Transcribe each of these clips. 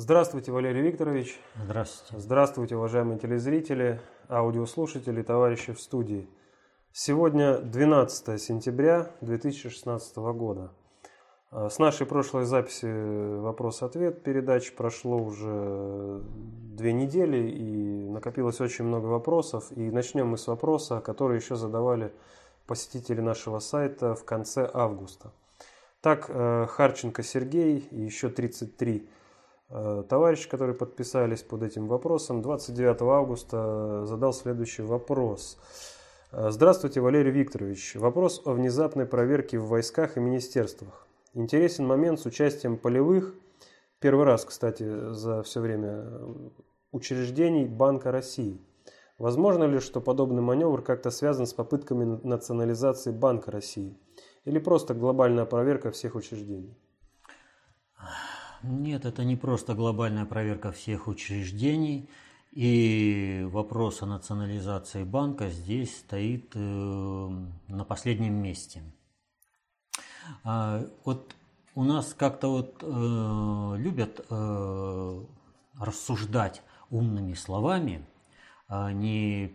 Здравствуйте, Валерий Викторович. Здравствуйте. Здравствуйте, уважаемые телезрители, аудиослушатели, товарищи в студии. Сегодня 12 сентября 2016 года. А, с нашей прошлой записи «Вопрос-ответ» передач прошло уже две недели и накопилось очень много вопросов. И начнем мы с вопроса, который еще задавали посетители нашего сайта в конце августа. Так, э, Харченко Сергей и еще 33 Э, товарищ, которые подписались под этим вопросом, 29 августа задал следующий вопрос. Э, Здравствуйте, Валерий Викторович. Вопрос о внезапной проверке в войсках и министерствах. Интересен момент с участием полевых, первый раз, кстати, за все время учреждений Банка России. Возможно ли, что подобный маневр как-то связан с попытками национализации Банка России? Или просто глобальная проверка всех учреждений? Нет, это не просто глобальная проверка всех учреждений. И вопрос о национализации банка здесь стоит э, на последнем месте. А, вот у нас как-то вот э, любят э, рассуждать умными словами, а не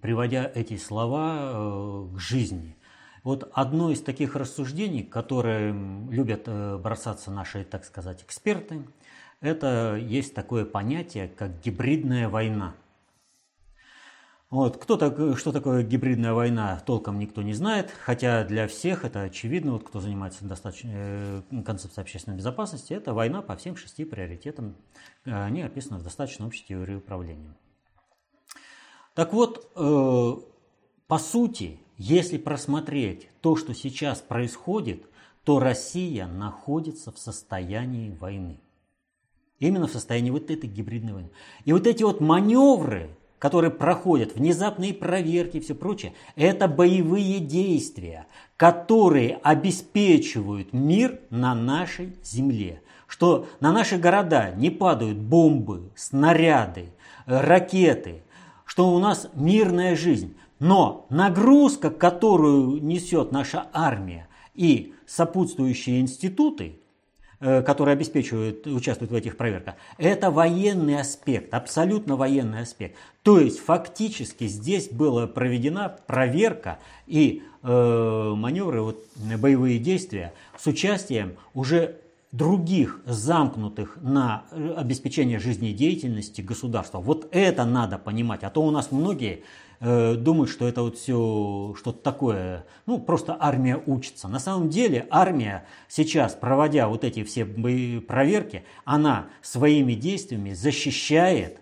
приводя эти слова к жизни. Вот одно из таких рассуждений, которые любят э, бросаться наши, так сказать, эксперты, это есть такое понятие, как гибридная война. Вот, кто так, что такое гибридная война, толком никто не знает, хотя для всех это очевидно, вот, кто занимается достаточно, э, концепцией общественной безопасности, это война по всем шести приоритетам, они описаны в достаточно общей теории управления. Так вот, э, по сути, если просмотреть то, что сейчас происходит, то Россия находится в состоянии войны. Именно в состоянии вот этой гибридной войны. И вот эти вот маневры, которые проходят, внезапные проверки и все прочее, это боевые действия, которые обеспечивают мир на нашей земле. Что на наши города не падают бомбы, снаряды, ракеты, что у нас мирная жизнь. Но нагрузка, которую несет наша армия и сопутствующие институты, э, которые обеспечивают, участвуют в этих проверках, это военный аспект, абсолютно военный аспект. То есть фактически здесь была проведена проверка и э, маневры, вот, боевые действия с участием уже других замкнутых на э, обеспечение жизнедеятельности государства. Вот это надо понимать, а то у нас многие э, думают, что это вот все что-то такое, ну, просто армия учится. На самом деле армия сейчас, проводя вот эти все проверки, она своими действиями защищает,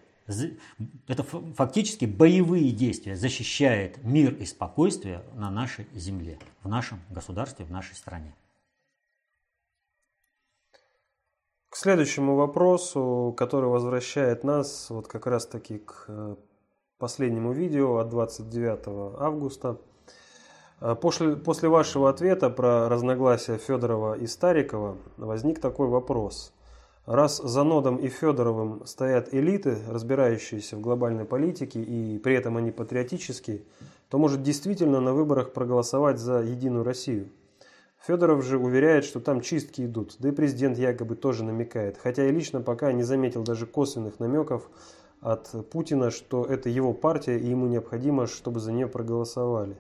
это фактически боевые действия, защищает мир и спокойствие на нашей земле, в нашем государстве, в нашей стране. К следующему вопросу, который возвращает нас вот как раз таки к э, последнему видео от 29 августа. А, после, после вашего ответа про разногласия Федорова и Старикова возник такой вопрос. Раз за Нодом и Федоровым стоят элиты, разбирающиеся в глобальной политике, и при этом они патриотические, то может действительно на выборах проголосовать за Единую Россию? Федоров же уверяет, что там чистки идут, да и президент якобы тоже намекает, хотя я лично пока не заметил даже косвенных намеков от Путина, что это его партия и ему необходимо, чтобы за нее проголосовали.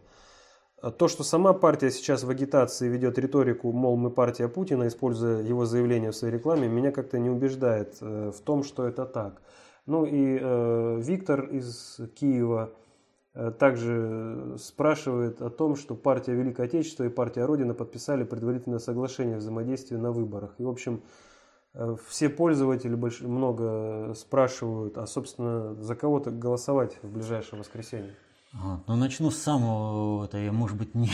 А то, что сама партия сейчас в агитации ведет риторику, мол, мы партия Путина, используя его заявление в своей рекламе, меня как-то не убеждает э, в том, что это так. Ну и э, Виктор из Киева э, также спрашивает о том, что партия Великое Отечество и партия Родина подписали предварительное соглашение о взаимодействии на выборах. И, в общем, все пользователи больш... много спрашивают, а, собственно, за кого-то голосовать в ближайшее воскресенье. А, ну, начну с самого, это я, может быть, не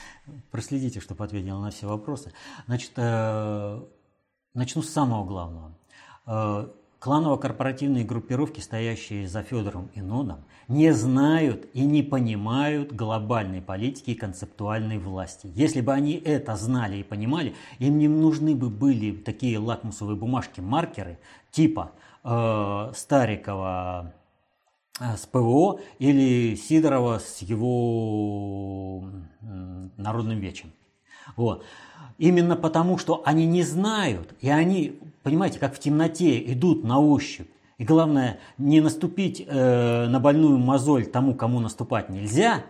проследите, чтобы ответил на все вопросы. Значит, э, начну с самого главного. Э, Кланово-корпоративные группировки, стоящие за Федором и Нодом, не знают и не понимают глобальной политики и концептуальной власти. Если бы они это знали и понимали, им не нужны бы были такие лакмусовые бумажки, маркеры типа э, Старикова э, с ПВО или Сидорова с его э, народным вечем. Вот. Именно потому, что они не знают, и они понимаете, как в темноте идут на ощупь. И главное, не наступить э, на больную мозоль тому, кому наступать нельзя.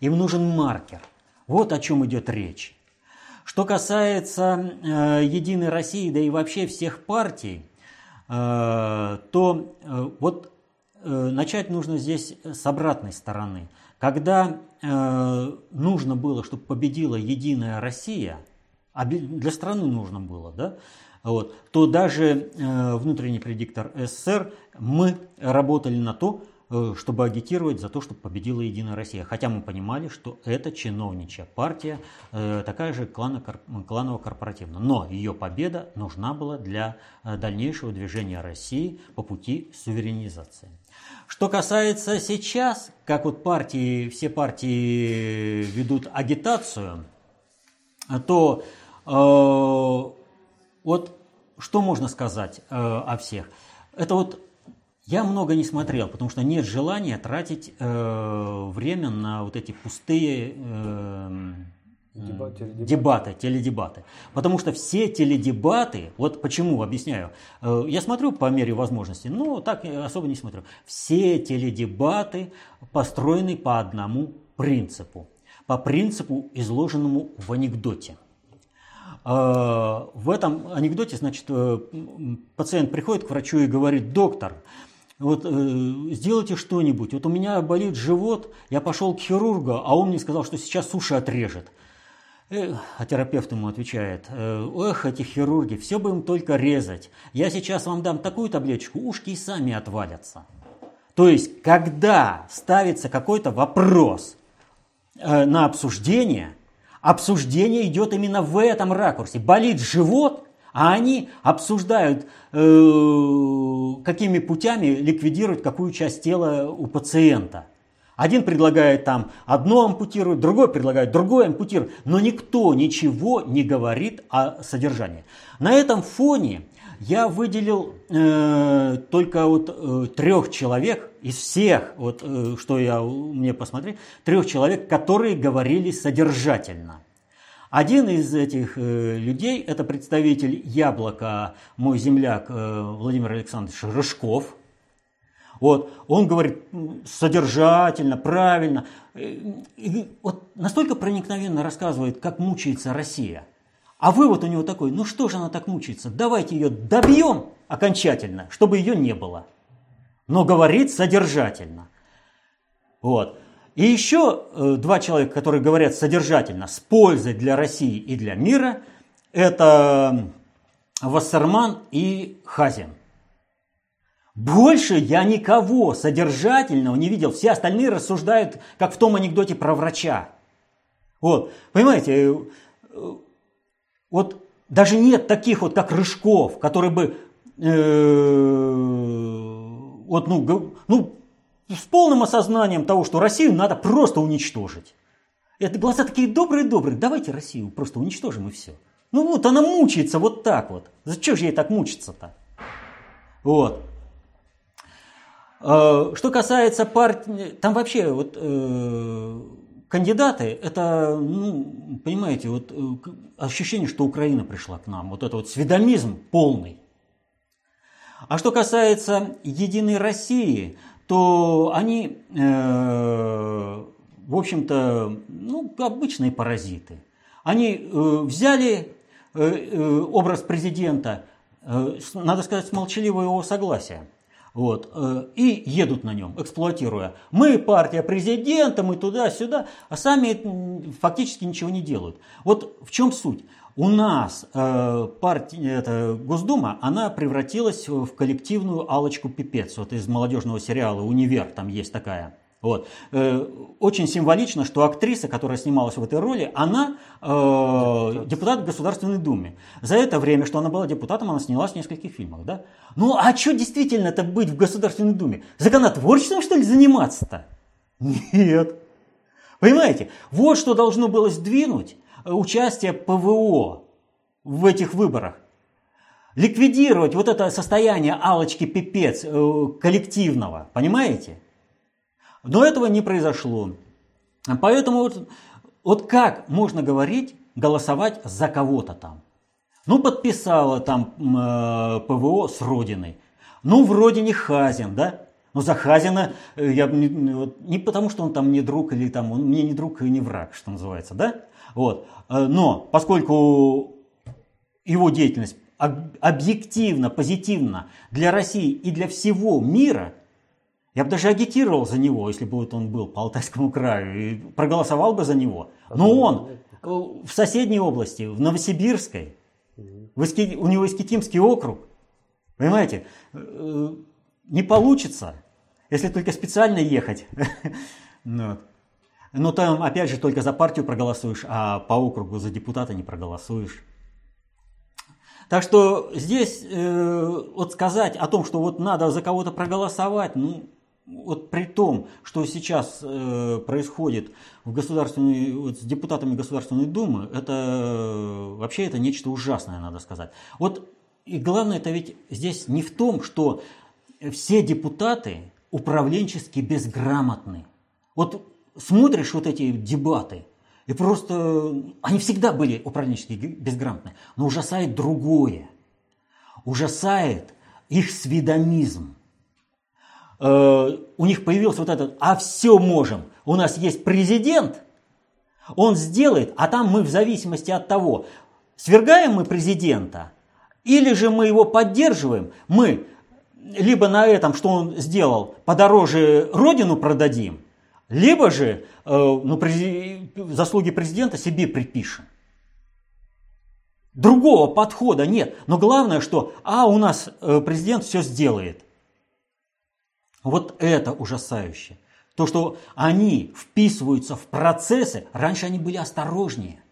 Им нужен маркер. Вот о чем идет речь. Что касается э, Единой России, да и вообще всех партий, э, то э, вот э, начать нужно здесь с обратной стороны. Когда э, нужно было, чтобы победила Единая Россия, а для страны нужно было, да, вот, то даже э, внутренний предиктор СССР мы работали на то, э, чтобы агитировать за то, чтобы победила Единая Россия. Хотя мы понимали, что это чиновничья партия, э, такая же кланово-корпоративная. Но ее победа нужна была для э, дальнейшего движения России по пути суверенизации. Что касается сейчас, как вот партии, все партии ведут агитацию, то э, вот что можно сказать э, о всех? Это вот я много не смотрел, потому что нет желания тратить э, время на вот эти пустые э, Дебаты, теледебаты. дебаты, теледебаты. Потому что все теледебаты, вот почему, объясняю, э, я смотрю по мере возможности, но так особо не смотрю. Все теледебаты построены по одному принципу. По принципу, изложенному в анекдоте. А, в этом анекдоте, значит, э, пациент приходит к врачу и говорит, доктор, вот э, сделайте что-нибудь. Вот у меня болит живот, я пошел к хирургу, а он мне сказал, что сейчас уши отрежет. А терапевт ему отвечает, эх, эти хирурги, все бы им только резать. Я сейчас вам дам такую таблеточку, ушки и сами отвалятся. То есть, когда ставится какой-то вопрос э, на обсуждение – обсуждение идет именно в этом ракурсе. Болит живот, а они обсуждают, э, какими путями ликвидировать какую часть тела у пациента. Один предлагает там одно ампутировать, другой предлагает другое ампутировать, но никто ничего не говорит о содержании. На этом фоне я выделил э, только вот э, трех человек из всех, вот э, что я мне посмотрел, трех человек, которые говорили содержательно. Один из этих э, людей – это представитель «Яблока», мой земляк э, Владимир Александрович Рыжков. Вот, он говорит содержательно, правильно. Э, и вот настолько проникновенно рассказывает, как мучается Россия – а вывод у него такой, ну что же она так мучается, давайте ее добьем окончательно, чтобы ее не было. Но говорит содержательно. Вот. И еще э, два человека, которые говорят содержательно, с пользой для России и для мира, это Вассерман и Хазин. Больше я никого содержательного не видел. Все остальные рассуждают, как в том анекдоте про врача. Вот, понимаете, э, вот даже нет таких вот, как Рыжков, который бы э, вот, ну, ну, с полным осознанием того, что Россию надо просто уничтожить. Это глаза такие добрые-добрые, давайте Россию просто уничтожим и все. Ну вот, она мучается вот так вот. Зачем же ей так мучиться-то? Вот. Э, что касается партии, там вообще вот э, кандидаты, это, ну, понимаете, вот э, ощущение, что Украина пришла к нам, вот это вот сведомизм полный. А что касается Единой России, то они, э, в общем-то, ну, обычные паразиты. Они э, взяли э, э образ президента, э, надо сказать, с молчаливого его согласия – вот, э, и едут на нем, эксплуатируя. Мы партия президента, мы туда-сюда, а сами фактически ничего не делают. Вот в чем суть? У нас э, партия, это, Госдума, она превратилась в коллективную алочку пипец. Вот из молодежного сериала «Универ» там есть такая. Вот. Э, очень символично, что актриса, которая снималась в этой роли, она э, депутат. депутат Государственной Думы. За это время, что она была депутатом, она снялась в нескольких фильмах. Да? Ну а что действительно это быть в Государственной Думе? Законотворчеством, что ли, заниматься-то? Нет. Понимаете, вот что должно было сдвинуть участие ПВО в этих выборах. Ликвидировать вот это состояние алочки пипец э, коллективного, понимаете? Но этого не произошло. Поэтому вот, вот как можно говорить, голосовать за кого-то там? Ну, подписала там э, ПВО с Родиной. Ну, вроде не Хазин, да? Но за Хазина э, я не, не потому, что он там не друг или там он мне не друг и не враг, что называется, да? Вот. Э, но поскольку его деятельность объективно, позитивно для России и для всего мира, я бы даже агитировал за него, если бы вот он был по Алтайскому краю, и проголосовал бы за него. Но он э, в соседней области, в Новосибирской, в Иски, у него Искитимский округ, понимаете, не получится, если только специально ехать. Но там, опять же, только за партию проголосуешь, а по округу за депутата не проголосуешь. Так что здесь э, вот сказать о том, что вот надо за кого-то проголосовать, ну, вот при том, что сейчас э, происходит в государственной, вот с депутатами Государственной Думы, это вообще это нечто ужасное, надо сказать. Вот и главное это ведь здесь не в том, что все депутаты управленчески безграмотны. Вот смотришь вот эти дебаты, и просто они всегда были управленчески безграмотны, но ужасает другое. Ужасает их сведомизм. Э, у них появился вот этот «а все можем». У нас есть президент, он сделает, а там мы в зависимости от того, свергаем мы президента или же мы его поддерживаем, мы либо на этом, что он сделал, подороже родину продадим, либо же э, ну, заслуги президента себе припишем. Другого подхода нет. Но главное, что а у нас э, президент все сделает. Вот это ужасающе. То, что они вписываются в процессы, раньше они были осторожнее,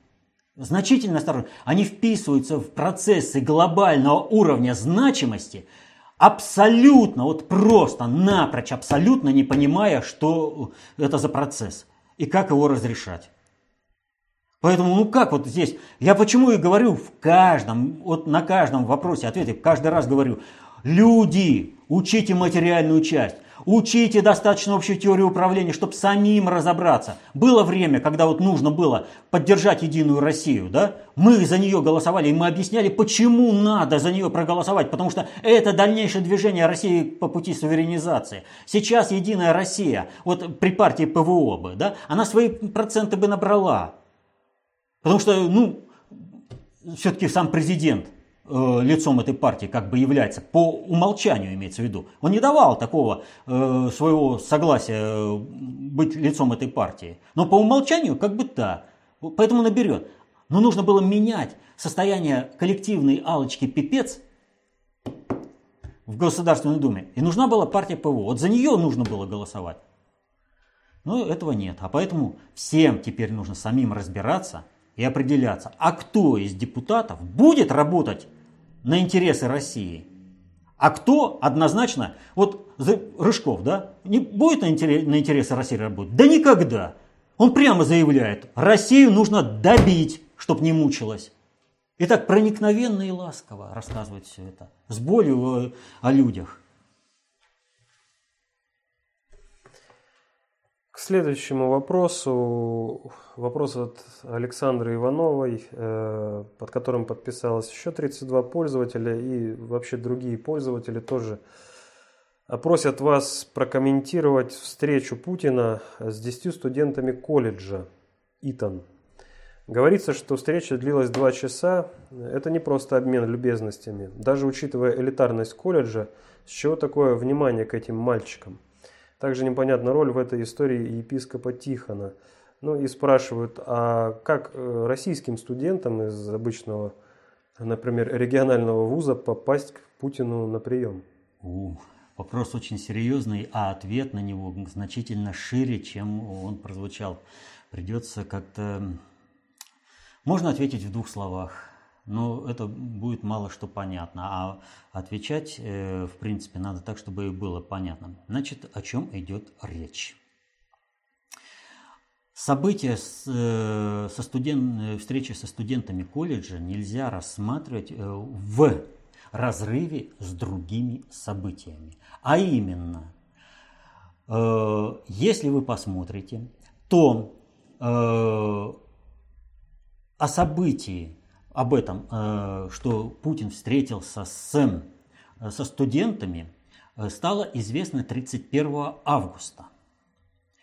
значительно осторожнее. Они вписываются в процессы глобального уровня значимости – абсолютно, вот просто, напрочь, абсолютно не понимая, что это за процесс и как его разрешать. Поэтому, ну как вот здесь, я почему и говорю в каждом, вот на каждом вопросе ответе, каждый раз говорю, люди, учите материальную часть, Учите достаточно общую теорию управления, чтобы самим разобраться. Было время, когда вот нужно было поддержать Единую Россию, да? Мы за нее голосовали, и мы объясняли, почему надо за нее проголосовать, потому что это дальнейшее движение России по пути суверенизации. Сейчас Единая Россия, вот при партии ПВО бы, да, она свои проценты бы набрала. Потому что, ну, все-таки сам президент – Э, лицом этой партии как бы является, по умолчанию имеется в виду. Он не давал такого э, своего согласия э, быть лицом этой партии. Но по умолчанию как бы да. Поэтому наберет. Но нужно было менять состояние коллективной алочки пипец в Государственной Думе. И нужна была партия ПВО. Вот за нее нужно было голосовать. Но этого нет. А поэтому всем теперь нужно самим разбираться и определяться, а кто из депутатов будет работать на интересы России. А кто однозначно, вот Рыжков, да, не будет на, интерес, на интересы России работать? Да никогда. Он прямо заявляет, Россию нужно добить, чтобы не мучилась. И так проникновенно и ласково рассказывает все это, с болью о людях. К следующему вопросу. Вопрос от Александры Ивановой, э, под которым подписалось еще 32 пользователя и вообще другие пользователи тоже просят вас прокомментировать встречу Путина с 10 студентами колледжа ИТАН. Говорится, что встреча длилась два часа. Это не просто обмен любезностями. Даже учитывая элитарность колледжа, с чего такое внимание к этим мальчикам – также непонятна роль в этой истории епископа Тихона. Ну и спрашивают, а как э, российским студентам из обычного, например, регионального вуза попасть к Путину на прием? У, вопрос очень серьезный, а ответ на него значительно шире, чем он прозвучал. Придется как-то... Можно ответить в двух словах но это будет мало что понятно. А отвечать, э, в принципе, надо так, чтобы было понятно. Значит, о чем идет речь? События с, э, со студент, э, встречи со студентами колледжа нельзя рассматривать в разрыве с другими событиями. А именно, если вы посмотрите, то о событии об этом, что Путин встретился с, со студентами, стало известно 31 августа,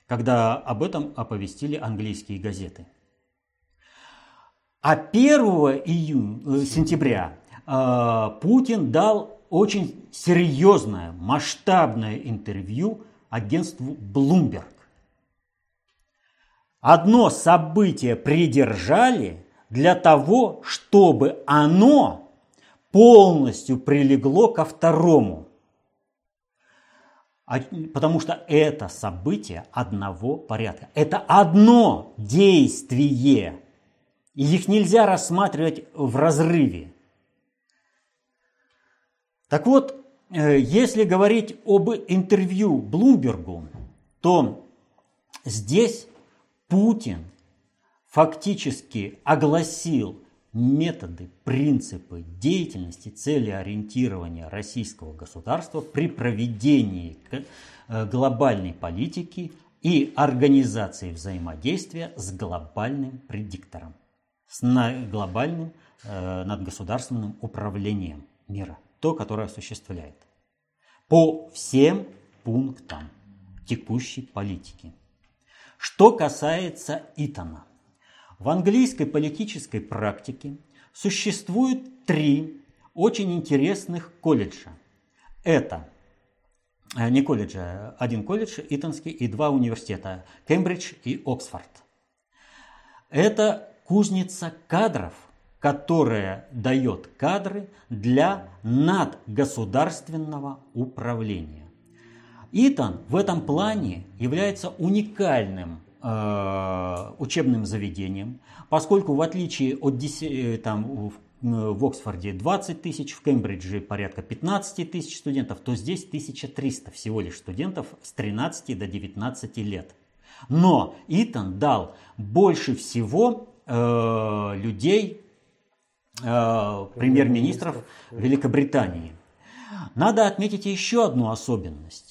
когда об этом оповестили английские газеты. А 1 июня, сентября Путин дал очень серьезное, масштабное интервью агентству Bloomberg. Одно событие придержали для того, чтобы оно полностью прилегло ко второму. А, потому что это событие одного порядка. Это одно действие. И их нельзя рассматривать в разрыве. Так вот, э, если говорить об интервью Блумбергу, то здесь Путин фактически огласил методы, принципы деятельности, цели ориентирования российского государства при проведении э, глобальной политики и организации взаимодействия с глобальным предиктором, с глобальным э, надгосударственным управлением мира то, которое осуществляет. По всем пунктам текущей политики. Что касается Итана. В английской политической практике существует три очень интересных колледжа. Это э, не колледжа, один колледж, Итонский, и два университета, Кембридж и Оксфорд. Это кузница кадров которая дает кадры для надгосударственного управления. Итан в этом плане является уникальным учебным заведением, поскольку в отличие от 10, э, там, в Оксфорде 20 тысяч, в Кембридже порядка 15 тысяч студентов, то здесь 1300 всего лишь студентов с 13 до 19 лет. Но Итан дал больше всего э, людей Э, премьер-министров Великобритании. Надо отметить еще одну особенность.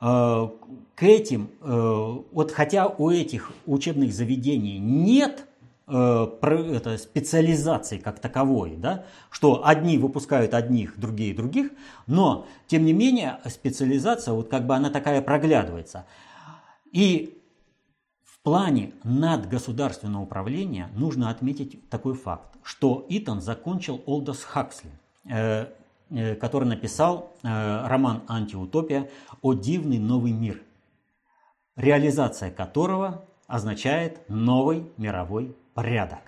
Э, к этим, э, вот хотя у этих учебных заведений нет это, специализации как таковой, да, что одни выпускают одних, другие других, но тем не менее специализация вот как бы она такая проглядывается. И в плане надгосударственного управления нужно отметить такой факт, что Итан закончил Олдос Хаксли, э, э, который написал э, роман «Антиутопия» о дивный новый мир, реализация которого означает новый мировой порядок.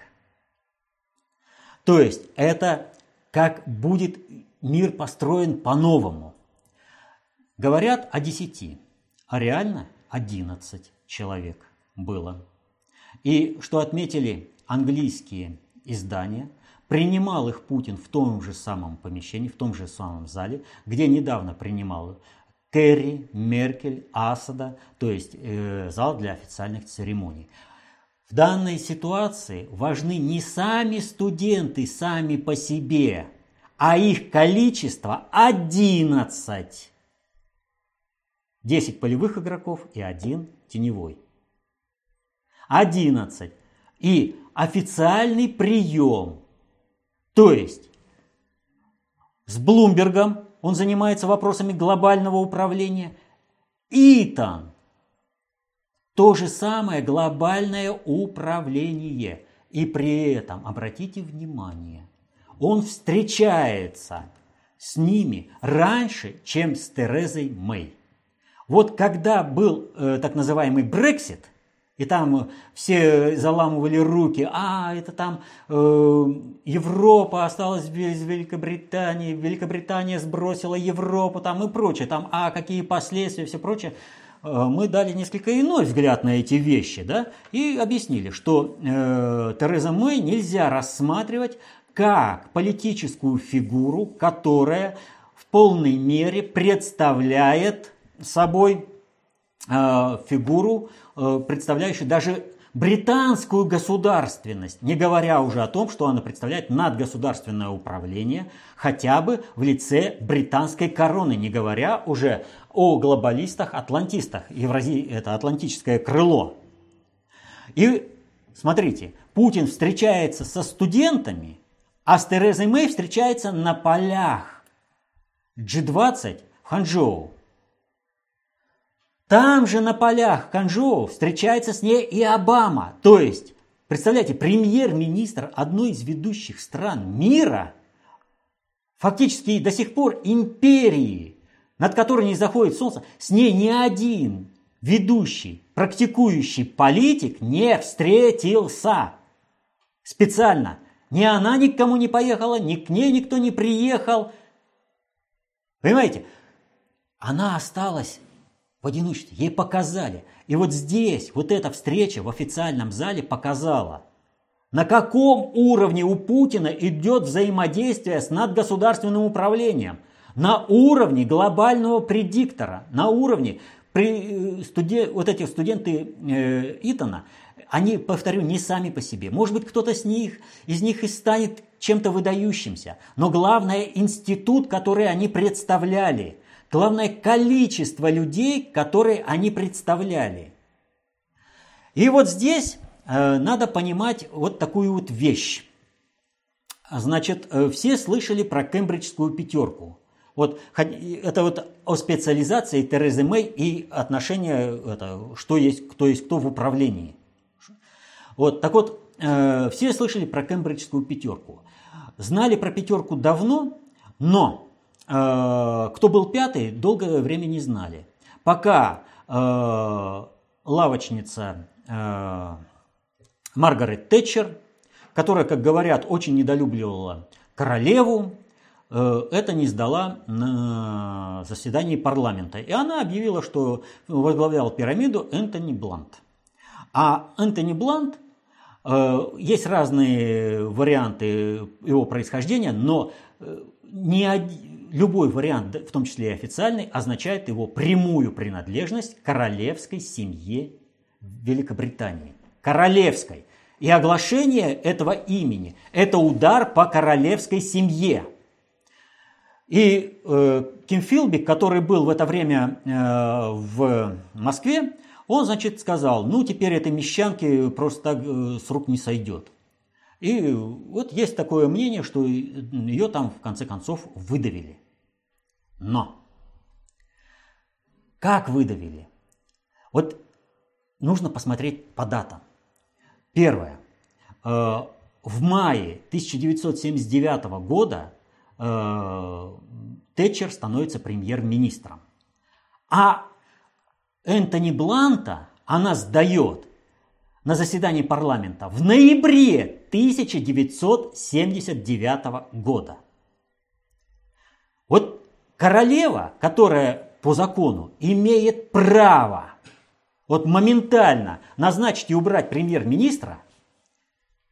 То есть это как будет мир построен по-новому. Говорят о десяти, а реально одиннадцать человек было. И что отметили английские издания, принимал их Путин в том же самом помещении, в том же самом зале, где недавно принимал Керри, Меркель, Асада, то есть э, зал для официальных церемоний. В данной ситуации важны не сами студенты сами по себе, а их количество 11. 10 полевых игроков и один теневой. 11. И официальный прием. То есть с Блумбергом он занимается вопросами глобального управления. Итан то же самое глобальное управление. И при этом, обратите внимание, он встречается с ними раньше, чем с Терезой Мэй. Вот когда был э, так называемый Брексит, и там все заламывали руки, а это там э, Европа осталась без Великобритании, Великобритания сбросила Европу там и прочее, там, а какие последствия, все прочее. Э, мы дали несколько иной взгляд на эти вещи, да, и объяснили, что э, Тереза Мэй нельзя рассматривать как политическую фигуру, которая в полной мере представляет собой э, фигуру Э, представляющую даже британскую государственность, не говоря уже о том, что она представляет надгосударственное управление, хотя бы в лице британской короны, не говоря уже о глобалистах-атлантистах, Евразии, это атлантическое крыло. И смотрите, Путин встречается со студентами а с Терезой Мэй встречается на полях G20 в Ханчжоу. Там же на полях Ханчжоу встречается с ней и Обама. То есть, представляете, премьер-министр одной из ведущих стран мира, фактически до сих пор империи, над которой не заходит солнце, с ней ни один ведущий, практикующий политик не встретился. Специально. Ни она ни к кому не поехала, ни к ней никто не приехал. Понимаете? Она осталась в одиночестве. Ей показали. И вот здесь, вот эта встреча в официальном зале показала, на каком уровне у Путина идет взаимодействие с надгосударственным управлением. На уровне глобального предиктора, на уровне при, э, студен, вот эти студенты э, Итона, они, повторю, не сами по себе. Может быть, кто-то с них, из них и станет чем-то выдающимся. Но главное – институт, который они представляли. Главное – количество людей, которые они представляли. И вот здесь э, надо понимать вот такую вот вещь. Значит, э, все слышали про кембриджскую пятерку. Вот это вот о специализации Терезы Мэй и отношения, это, что есть, кто есть кто в управлении. Вот, так вот, э, все слышали про кембриджскую пятерку. Знали про пятерку давно, но кто был пятый, долгое время не знали. Пока э, лавочница э, Маргарет Тэтчер, которая, как говорят, очень недолюбливала королеву, Э, это не сдала на заседании парламента. И она объявила, что возглавлял пирамиду Энтони Блант. А Энтони Блант, э, есть разные варианты его происхождения, но э, не один, любой вариант, в том числе и официальный, означает его прямую принадлежность королевской семье Великобритании. Королевской. И оглашение этого имени – это удар по королевской семье – и э, Ким Филби, который был в это время э, в Москве, он, значит, сказал, ну, теперь этой мещанке просто так э, с рук не сойдет. И вот есть такое мнение, что ее там в конце концов выдавили. Но как выдавили? Вот нужно посмотреть по датам. Первое. Э, в мае 1979 года Э, Тэтчер становится премьер-министром. А Энтони Бланта она сдает на заседании парламента в ноябре 1979 года. Вот королева, которая по закону имеет право вот моментально назначить и убрать премьер-министра,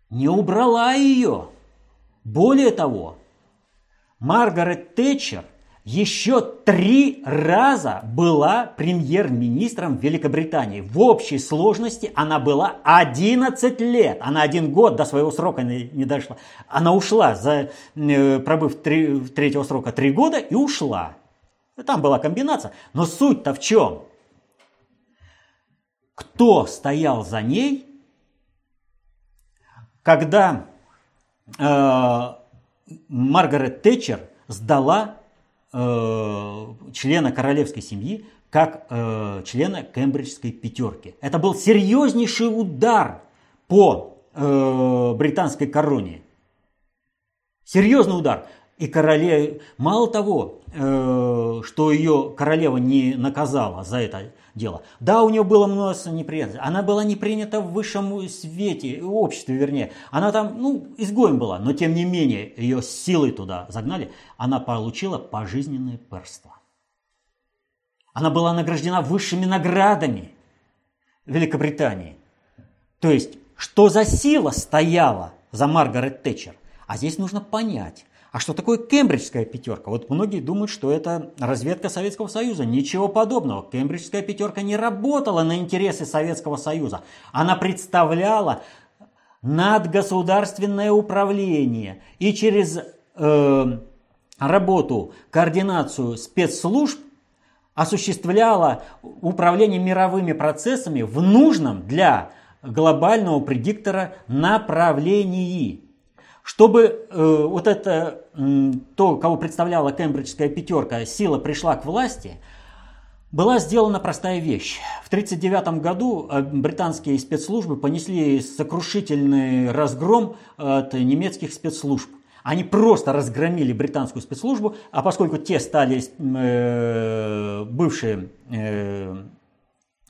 не убрала ее. Более того, Маргарет Тэтчер еще три раза была премьер-министром Великобритании. В общей сложности она была 11 лет. Она один год до своего срока не, не дошла. Она ушла, за, э, пробыв три, третьего срока три года, и ушла. Там была комбинация. Но суть-то в чем? Кто стоял за ней, когда э, Маргарет Тэтчер сдала э, члена королевской семьи как э, члена Кембриджской пятерки. Это был серьезнейший удар по э, британской короне. Серьезный удар. И королева, мало того, э, что ее королева не наказала за это дело. Да, у нее было множество неприятностей. Она была не принята в высшем свете, обществе вернее. Она там, ну, изгоем была, но тем не менее ее силой туда загнали. Она получила пожизненное перство. Она была награждена высшими наградами Великобритании. То есть, что за сила стояла за Маргарет Тэтчер? А здесь нужно понять, а что такое кембриджская пятерка? Вот многие думают, что это разведка Советского Союза. Ничего подобного. Кембриджская пятерка не работала на интересы Советского Союза. Она представляла надгосударственное управление. И через э, работу, координацию спецслужб осуществляла управление мировыми процессами в нужном для глобального предиктора направлении. Чтобы э, вот это, э, то, кого представляла кембриджская пятерка, сила пришла к власти, была сделана простая вещь. В 1939 году э, британские спецслужбы понесли сокрушительный разгром от немецких спецслужб. Они просто разгромили британскую спецслужбу, а поскольку те стали э, бывшие э,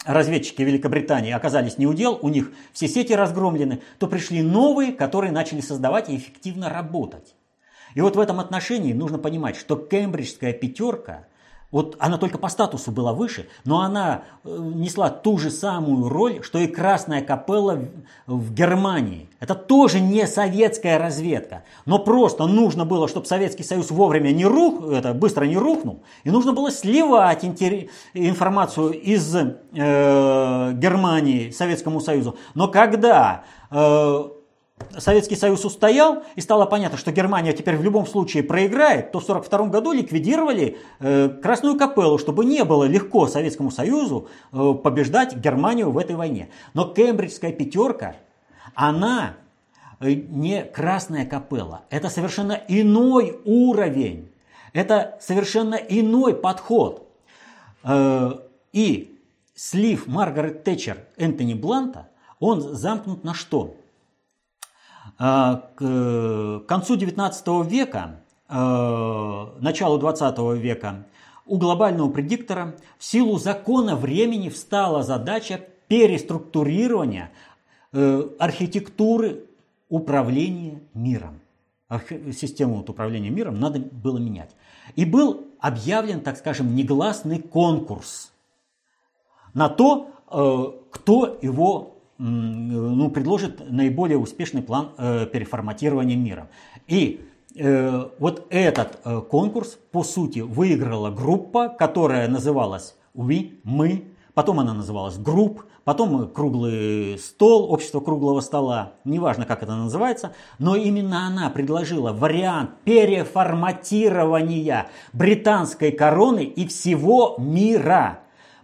разведчики Великобритании оказались не удел, у них все сети разгромлены, то пришли новые, которые начали создавать и эффективно работать. И вот в этом отношении нужно понимать, что кембриджская пятерка вот она только по статусу была выше, но она э, несла ту же самую роль, что и Красная капелла в Германии. Это тоже не советская разведка, но просто нужно было, чтобы Советский Союз вовремя не рух, это быстро не рухнул, и нужно было сливать информацию из э, Германии Советскому Союзу. Но когда э, Советский Союз устоял, и стало понятно, что Германия теперь в любом случае проиграет, то в 1942 году ликвидировали э, Красную Капеллу, чтобы не было легко Советскому Союзу э, побеждать Германию в этой войне. Но Кембриджская пятерка, она э, не Красная Капелла, это совершенно иной уровень, это совершенно иной подход. Э, и слив Маргарет Тэтчер Энтони Бланта, он замкнут на что? А, к концу XIX века, а, началу XX века у глобального предиктора в силу закона времени встала задача переструктурирования э, архитектуры управления миром. Систему управления миром надо было менять. И был объявлен, так скажем, негласный конкурс на то, э, кто его ну, предложит наиболее успешный план э, переформатирования мира. И э, вот этот э, конкурс, по сути, выиграла группа, которая называлась «We», «Мы», потом она называлась «Group», потом «Круглый стол», «Общество круглого стола», неважно, как это называется, но именно она предложила вариант переформатирования британской короны и всего мира.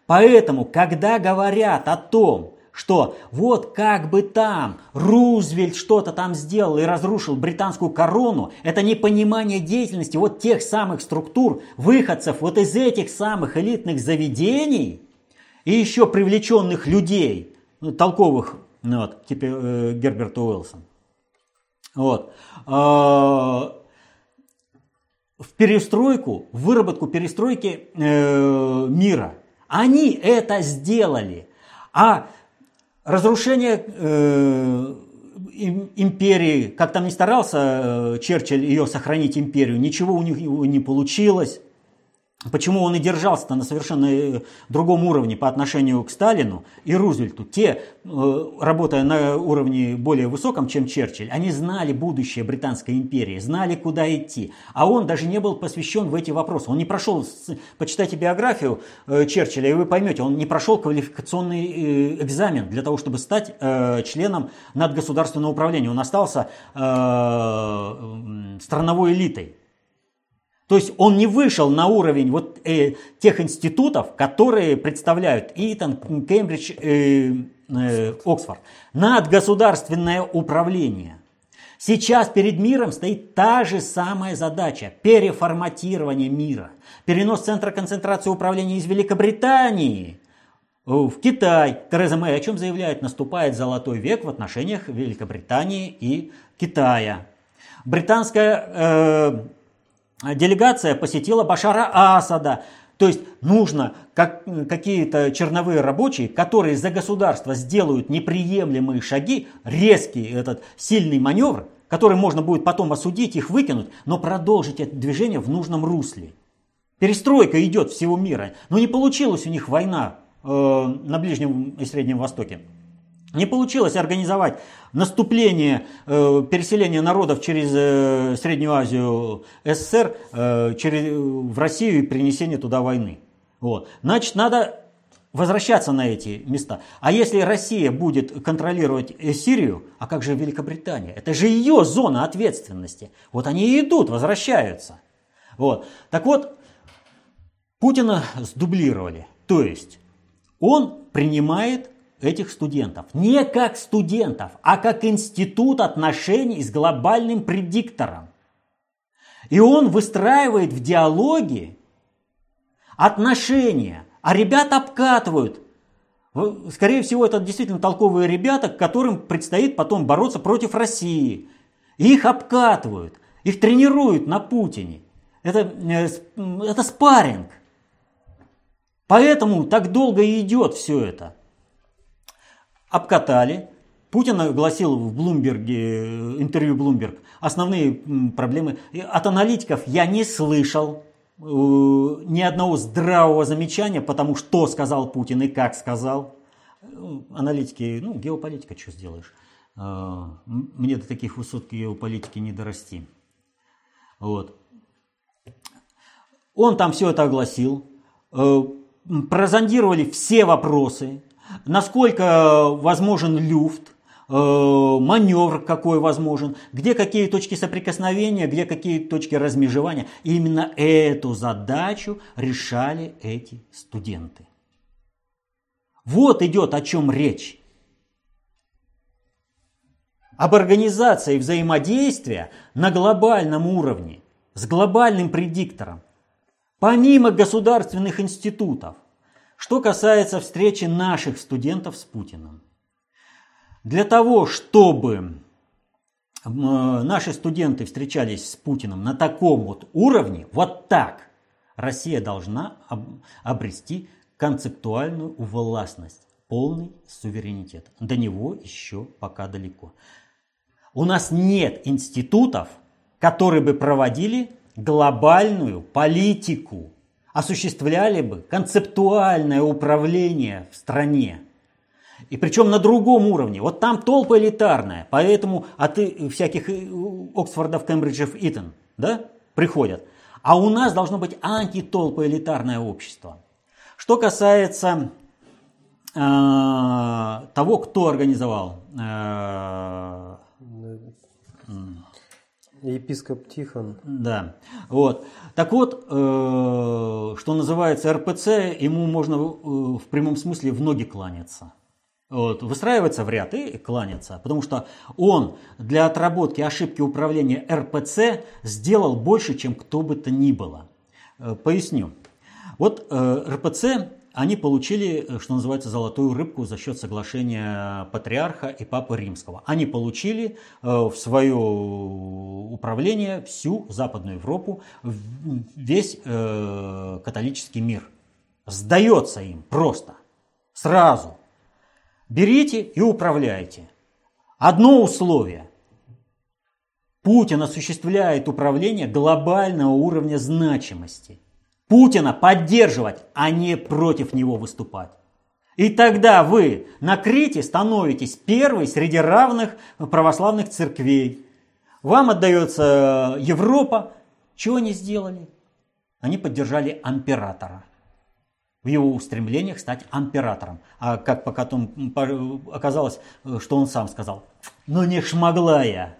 Поэтому, когда говорят о том, что вот как бы там Рузвельт что-то там сделал и разрушил британскую корону, это непонимание деятельности вот тех самых структур, выходцев вот из этих самых элитных заведений и еще привлеченных людей, ну, толковых, ну, вот, типа э, Герберта Уэллсон. Вот. А, в перестройку, в выработку перестройки э, мира. Они это сделали. А Разрушение э, империи, как там не старался э, Черчилль ее сохранить империю, ничего у него не получилось. Почему он и держался на совершенно э, другом уровне по отношению к Сталину и Рузвельту. Те, э, работая на уровне более высоком, чем Черчилль, они знали будущее Британской империи, знали, куда идти. А он даже не был посвящен в эти вопросы. Он не прошел, почитайте биографию э, Черчилля, и вы поймете, он не прошел квалификационный экзамен для того, чтобы стать членом надгосударственного управления. Он остался страновой элитой. То есть он не вышел на уровень вот э, тех институтов, которые представляют Итон, Кембридж, э, э, Оксфорд. Надгосударственное управление. Сейчас перед миром стоит та же самая задача – переформатирование мира. Перенос центра концентрации управления из Великобритании в Китай. Тереза Мэй о чем заявляет? Наступает золотой век в отношениях Великобритании и Китая. Британская э, делегация посетила Башара Асада. То есть нужно как, какие-то черновые рабочие, которые за государство сделают неприемлемые шаги, резкий этот сильный маневр, который можно будет потом осудить, их выкинуть, но продолжить это движение в нужном русле. Перестройка идет всего мира. Но не получилась у них война э, на Ближнем и Среднем Востоке. Не получилось организовать наступление, э, переселение народов через э, Среднюю Азию СССР э, через, в Россию и принесение туда войны. Вот. Значит, надо возвращаться на эти места. А если Россия будет контролировать Сирию, а как же Великобритания? Это же ее зона ответственности. Вот они и идут, возвращаются. Вот. Так вот, Путина сдублировали. То есть он принимает этих студентов. Не как студентов, а как институт отношений с глобальным предиктором. И он выстраивает в диалоге отношения, а ребята обкатывают. Скорее всего, это действительно толковые ребята, которым предстоит потом бороться против России. их обкатывают, их тренируют на Путине. Это, э, это спарринг. Поэтому так долго и идет все это. Обкатали. Путин огласил в Блумберге, интервью Блумберг, основные проблемы. От аналитиков я не слышал э, ни одного здравого замечания, потому что сказал Путин и как сказал. Аналитики, ну, геополитика, что сделаешь. Э, мне до таких высот геополитики не дорасти. Вот. Он там все это огласил. Э, прозондировали все вопросы, насколько возможен люфт, э, маневр какой возможен, где какие точки соприкосновения, где какие точки размежевания. И именно эту задачу решали эти студенты. Вот идет о чем речь. Об организации взаимодействия на глобальном уровне, с глобальным предиктором помимо государственных институтов. Что касается встречи наших студентов с Путиным. Для того, чтобы наши студенты встречались с Путиным на таком вот уровне, вот так, Россия должна обрести концептуальную властность, полный суверенитет. До него еще пока далеко. У нас нет институтов, которые бы проводили глобальную политику, осуществляли бы концептуальное управление в стране. И причем на другом уровне. Вот там толпа элитарная, поэтому от всяких э, Оксфордов, Кембриджев, Итон да, приходят. А у нас должно быть антитолпа элитарное общество. Что касается э, того, кто организовал э, Епископ Тихон. Да. Вот. Так вот, э, что называется РПЦ, ему можно э, в прямом смысле в ноги кланяться. Вот, выстраивается в ряд и кланяться, потому что он для отработки ошибки управления РПЦ сделал больше, чем кто бы то ни было. Э, поясню. Вот э, РПЦ они получили, э, что называется, золотую рыбку за счет соглашения патриарха и папы римского. Они получили э, в свое управление всю Западную Европу, весь э, католический мир. Сдается им просто, сразу. Берите и управляйте. Одно условие. Путин осуществляет управление глобального уровня значимости – Путина поддерживать, а не против него выступать. И тогда вы на Крите становитесь первой среди равных православных церквей. Вам отдается Европа. Чего они сделали? Они поддержали императора в его устремлениях стать императором. А как потом оказалось, что он сам сказал, ну не шмогла я.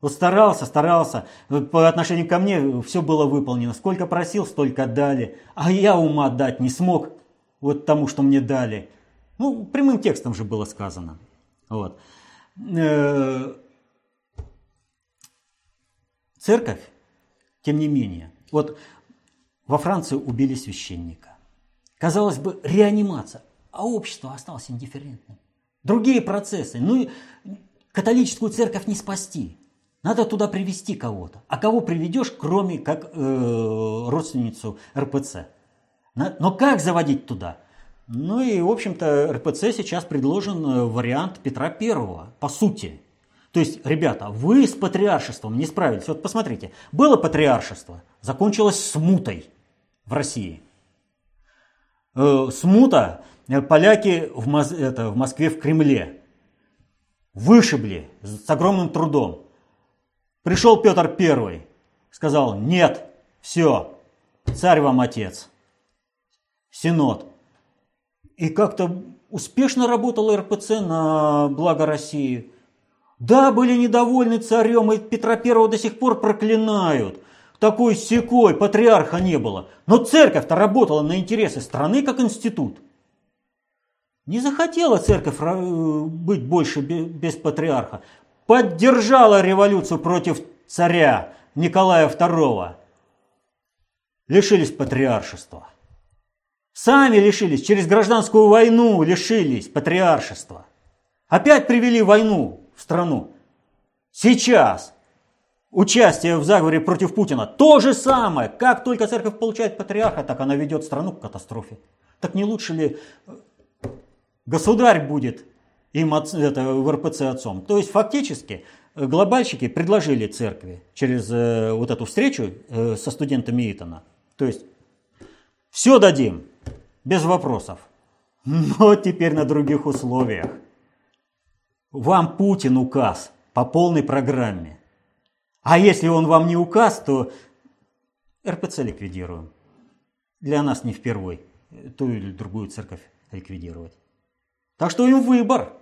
Вот старался, старался. По отношению ко мне все было выполнено. Сколько просил, столько дали. А я ума дать не смог вот тому, что мне дали. Ну, прямым текстом же было сказано. Вот. Э, церковь, тем не менее, вот во Франции убили священника. Казалось бы, реанимация, а общество осталось индифферентным. Другие процессы. Ну, католическую церковь не спасти. Надо туда привести кого-то. А кого приведешь, кроме как э, родственницу РПЦ? Но как заводить туда? Ну и, в общем-то, РПЦ сейчас предложен э, вариант Петра Первого, по сути. То есть, ребята, вы с патриаршеством не справились. Вот посмотрите, было патриаршество, закончилось смутой в России. Э, смута, э, поляки в, это, в Москве в Кремле вышибли с огромным трудом. Пришел Петр Первый, сказал, нет, все, царь вам отец. Синод. И как-то успешно работал РПЦ на благо России. Да, были недовольны царем, и Петра Первого до сих пор проклинают. Такой секой, патриарха не было. Но церковь-то работала на интересы страны как институт. Не захотела церковь быть больше без патриарха. Поддержала революцию против царя Николая II. Лишились патриаршества. Сами лишились, через гражданскую войну лишились патриаршества. Опять привели войну в страну. Сейчас участие в заговоре против Путина то же самое. Как только церковь получает патриарха, так она ведет страну к катастрофе. Так не лучше ли э, государь будет им это, в РПЦ отцом? То есть фактически э, глобальщики предложили церкви через э, вот эту встречу э, со студентами Итона. То есть все дадим, без вопросов. Но теперь на других условиях. Вам Путин указ по полной программе. А если он вам не указ, то РПЦ ликвидируем. Для нас не впервой ту или другую церковь ликвидировать. Так что им выбор.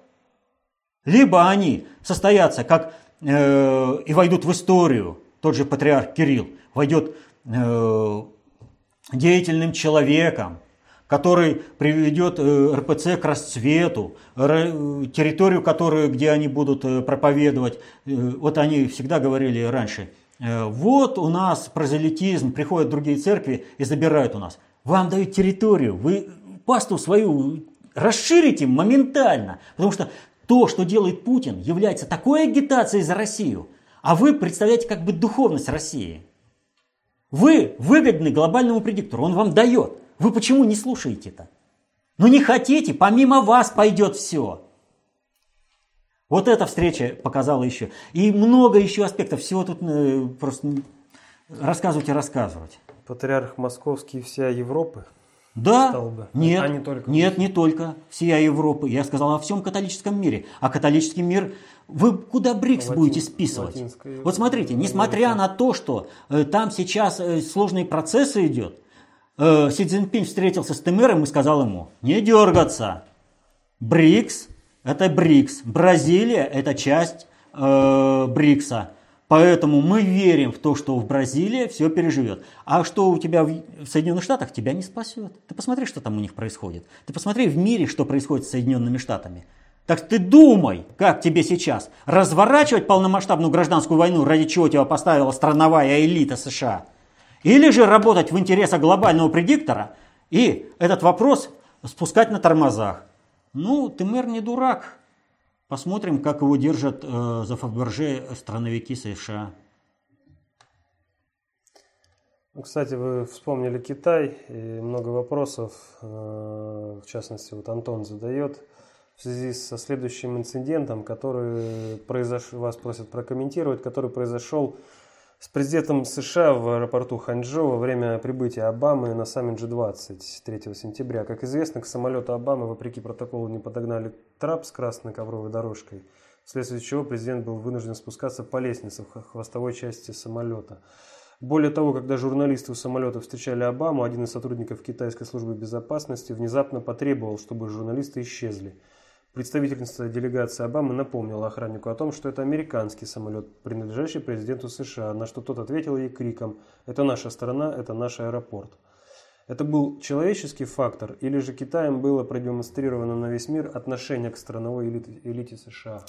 Либо они состоятся как э, и войдут в историю, тот же патриарх Кирилл войдет э, деятельным человеком, который приведет э, РПЦ к расцвету, территорию, которую, где они будут э, проповедовать. Э, вот они всегда говорили раньше, вот у нас прозелитизм, приходят другие церкви и забирают у нас. Вам дают территорию, вы пасту свою расширите моментально, потому что то, что делает Путин, является такой агитацией за Россию, а вы представляете как бы духовность России. Вы выгодны глобальному предиктору, он вам дает. Вы почему не слушаете это? Ну не хотите, помимо вас пойдет все. Вот эта встреча показала еще. И много еще аспектов. Всего тут э, просто рассказывать и рассказывать. Патриарх Московский вся Европы? Да, нет, а не только нет, не только всея Европы. Я сказал о всем католическом мире. А католический мир, вы куда БРИКС Латин, будете списывать? Вот смотрите, несмотря на то, что э, там сейчас э, сложные процессы идет, э, Си Цзиньпинь встретился с Темером и сказал ему, не дергаться. БРИКС – это БРИКС. Бразилия – это часть э, БРИКСа. Поэтому мы верим в то, что в Бразилии все переживет. А что у тебя в Соединенных Штатах, тебя не спасет. Ты посмотри, что там у них происходит. Ты посмотри в мире, что происходит с Соединенными Штатами. Так ты думай, как тебе сейчас разворачивать полномасштабную гражданскую войну, ради чего тебя поставила страновая элита США – или же работать в интересах глобального предиктора и этот вопрос спускать на тормозах. Ну, ты мэр не дурак. Посмотрим, как его держат э, за Фаберже страновики США. Ну, кстати, вы вспомнили Китай, и много вопросов, э, в частности, вот Антон задает, в связи со следующим инцидентом, который произошел, вас просят прокомментировать, который произошел с президентом США в аэропорту Ханчжоу во время прибытия Обамы на саммит G20 3 сентября. Как известно, к самолету Обамы, вопреки протоколу, не подогнали трап с красной ковровой дорожкой, вследствие чего президент был вынужден спускаться по лестнице в хвостовой части самолета. Более того, когда журналисты у самолета встречали Обаму, один из сотрудников китайской службы безопасности внезапно потребовал, чтобы журналисты исчезли – Представительница делегации Обамы напомнила охраннику о том, что это американский самолет, принадлежащий президенту США, на что тот ответил ей криком «Это наша страна, это наш аэропорт». Это был человеческий фактор или же Китаем было продемонстрировано на весь мир отношение к страновой элите, элите США?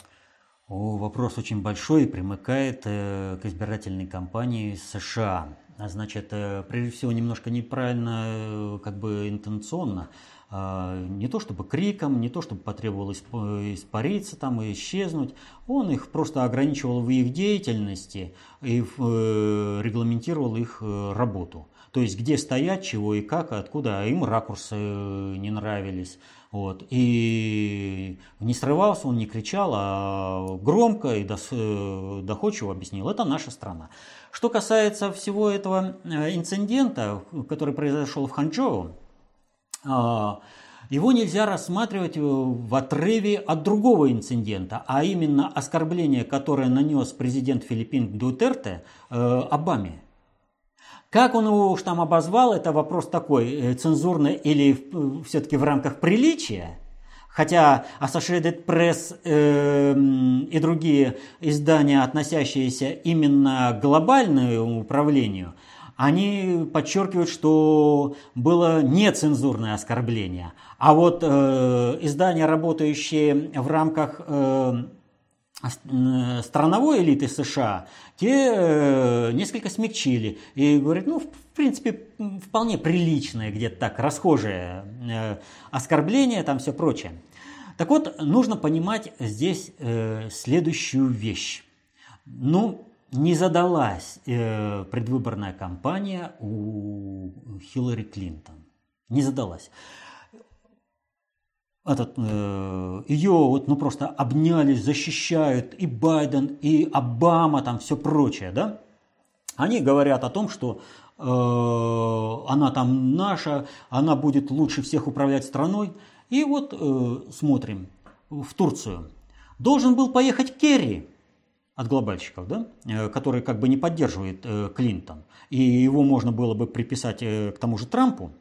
О, вопрос очень большой и примыкает э, к избирательной кампании США. А значит, э, прежде всего, немножко неправильно, э, как бы интенционно не то чтобы криком, не то чтобы потребовал испариться там и исчезнуть, он их просто ограничивал в их деятельности и э, регламентировал их э, работу. То есть где стоять, чего и как, откуда, а им ракурсы э, не нравились. Вот. И не срывался он, не кричал, а громко и доходчиво объяснил, это наша страна. Что касается всего этого инцидента, который произошел в Ханчжоу, а, его нельзя рассматривать в отрыве от другого инцидента, а именно оскорбление, которое нанес президент Филиппин Дутерте э, Обаме. Как он его уж там обозвал, это вопрос такой, э, цензурный или все-таки в рамках приличия. Хотя Associated Press э, и другие издания, относящиеся именно к глобальному управлению, они подчеркивают, что было нецензурное оскорбление. А вот э, издания, работающие в рамках э, э страновой элиты США, те э, несколько смягчили и говорят, ну, в принципе, вполне приличное, где-то так, расхожее э, оскорбление, там все прочее. Так вот, нужно понимать здесь э, следующую вещь. Ну, не задалась э, предвыборная кампания у Хиллари Клинтон. Не задалась. Этот, э, ее вот, ну, просто обнялись, защищают и Байден, и Обама, там все прочее, да? Они говорят о том, что э, она там наша, она будет лучше всех управлять страной. И вот э, смотрим в Турцию. Должен был поехать Керри от глобальщиков, да, э, который как бы не поддерживает э, Клинтон. И его можно было бы приписать э, к тому же Трампу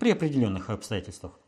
при определенных обстоятельствах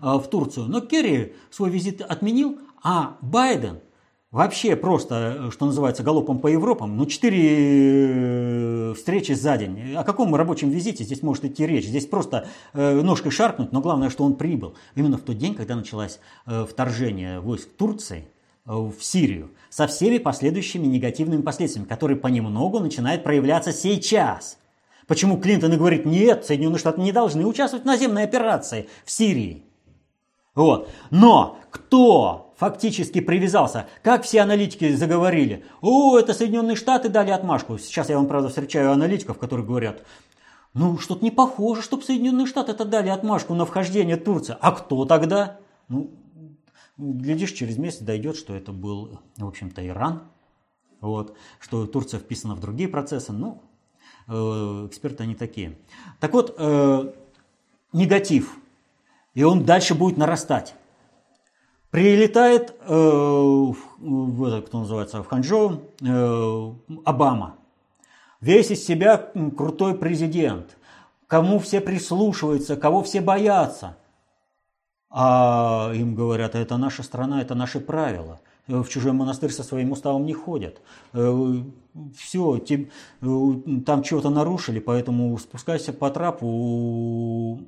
в Турцию. Но Керри свой визит отменил, а Байден – Вообще просто, что называется, галопом по Европам, ну, четыре встречи за день. О каком рабочем визите здесь может идти речь? Здесь просто ножкой шаркнуть, но главное, что он прибыл. Именно в тот день, когда началось вторжение войск Турции в Сирию, со всеми последующими негативными последствиями, которые понемногу начинают проявляться сейчас. Почему Клинтон и говорит, нет, Соединенные Штаты не должны участвовать в наземной операции в Сирии. Вот. Но кто фактически привязался. Как все аналитики заговорили, о, это Соединенные Штаты дали отмашку. Сейчас я вам, правда, встречаю аналитиков, которые говорят, ну, что-то не похоже, чтобы Соединенные Штаты это дали отмашку на вхождение Турции. А кто тогда? Ну, глядишь, через месяц дойдет, что это был, в общем-то, Иран. Вот, что Турция вписана в другие процессы. Ну, э, эксперты они такие. Так вот, э, негатив. И он дальше будет нарастать. Прилетает э, в, в это, кто называется, в Ханчжоу э, Обама. Весь из себя крутой президент. Кому все прислушиваются, кого все боятся. А им говорят, это наша страна, это наши правила – Э, в чужой монастырь со своим уставом не ходят. Э, Все, э, там чего-то нарушили, поэтому спускайся по трапу,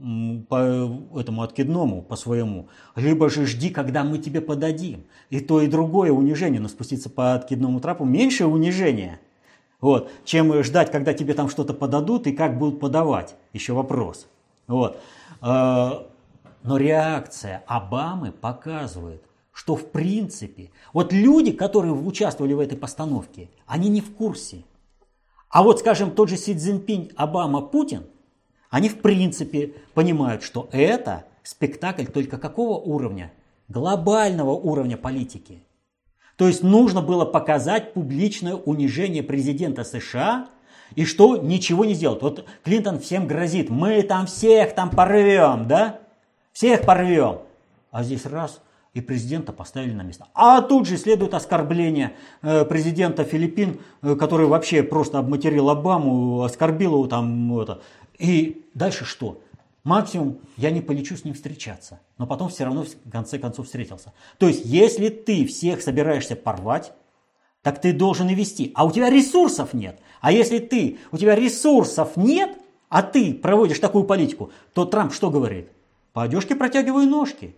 по этому откидному, по своему. Либо же жди, когда мы тебе подадим. И то, и другое унижение, но спуститься по откидному трапу меньше унижения. Вот, чем ждать, когда тебе там что-то подадут и как будут подавать. Еще вопрос. Вот. Но реакция Обамы показывает, что в принципе, вот люди, которые участвовали в этой постановке, они не в курсе. А вот, скажем, тот же Си Цзиньпинь, Обама, Путин, они в принципе понимают, что это спектакль только какого уровня? Глобального уровня политики. То есть нужно было показать публичное унижение президента США и что ничего не сделать. Вот Клинтон всем грозит, мы там всех там порвем, да? Всех порвем. А здесь раз – и президента поставили на место. А тут же следует оскорбление э, президента Филиппин, э, который вообще просто обматерил Обаму, оскорбил его там. Это. И дальше что? Максимум я не полечу с ним встречаться, но потом все равно в конце концов встретился. То есть, если ты всех собираешься порвать, так ты должен и вести. А у тебя ресурсов нет. А если ты, у тебя ресурсов нет, а ты проводишь такую политику, то Трамп что говорит? По одежке протягиваю ножки.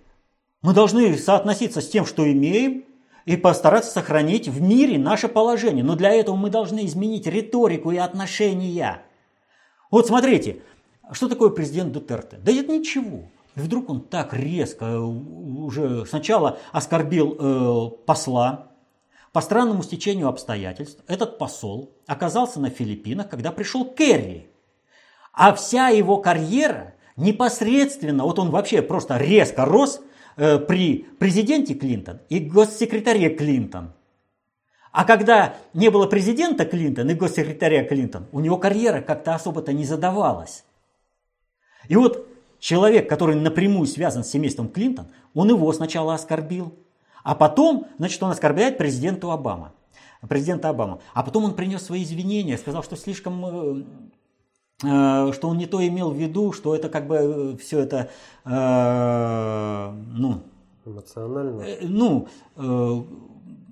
Мы должны соотноситься с тем, что имеем, и постараться сохранить в мире наше положение. Но для этого мы должны изменить риторику и отношения. Вот смотрите, что такое президент Дутерте? Да это ничего. И вдруг он так резко э, уже сначала оскорбил э, посла. По странному стечению обстоятельств этот посол оказался на Филиппинах, когда пришел Керри. А вся его карьера непосредственно, вот он вообще просто резко рос – Э, при президенте Клинтон и госсекретаре Клинтон. А когда не было президента Клинтон и госсекретаря Клинтон, у него карьера как-то особо-то не задавалась. И вот человек, который напрямую связан с семейством Клинтон, он его сначала оскорбил, а потом, значит, он оскорбляет президента Обама. Президента Обама. А потом он принес свои извинения, сказал, что слишком э, что он не то имел в виду, что это как бы э, все это, э, ну, эмоционально, ну,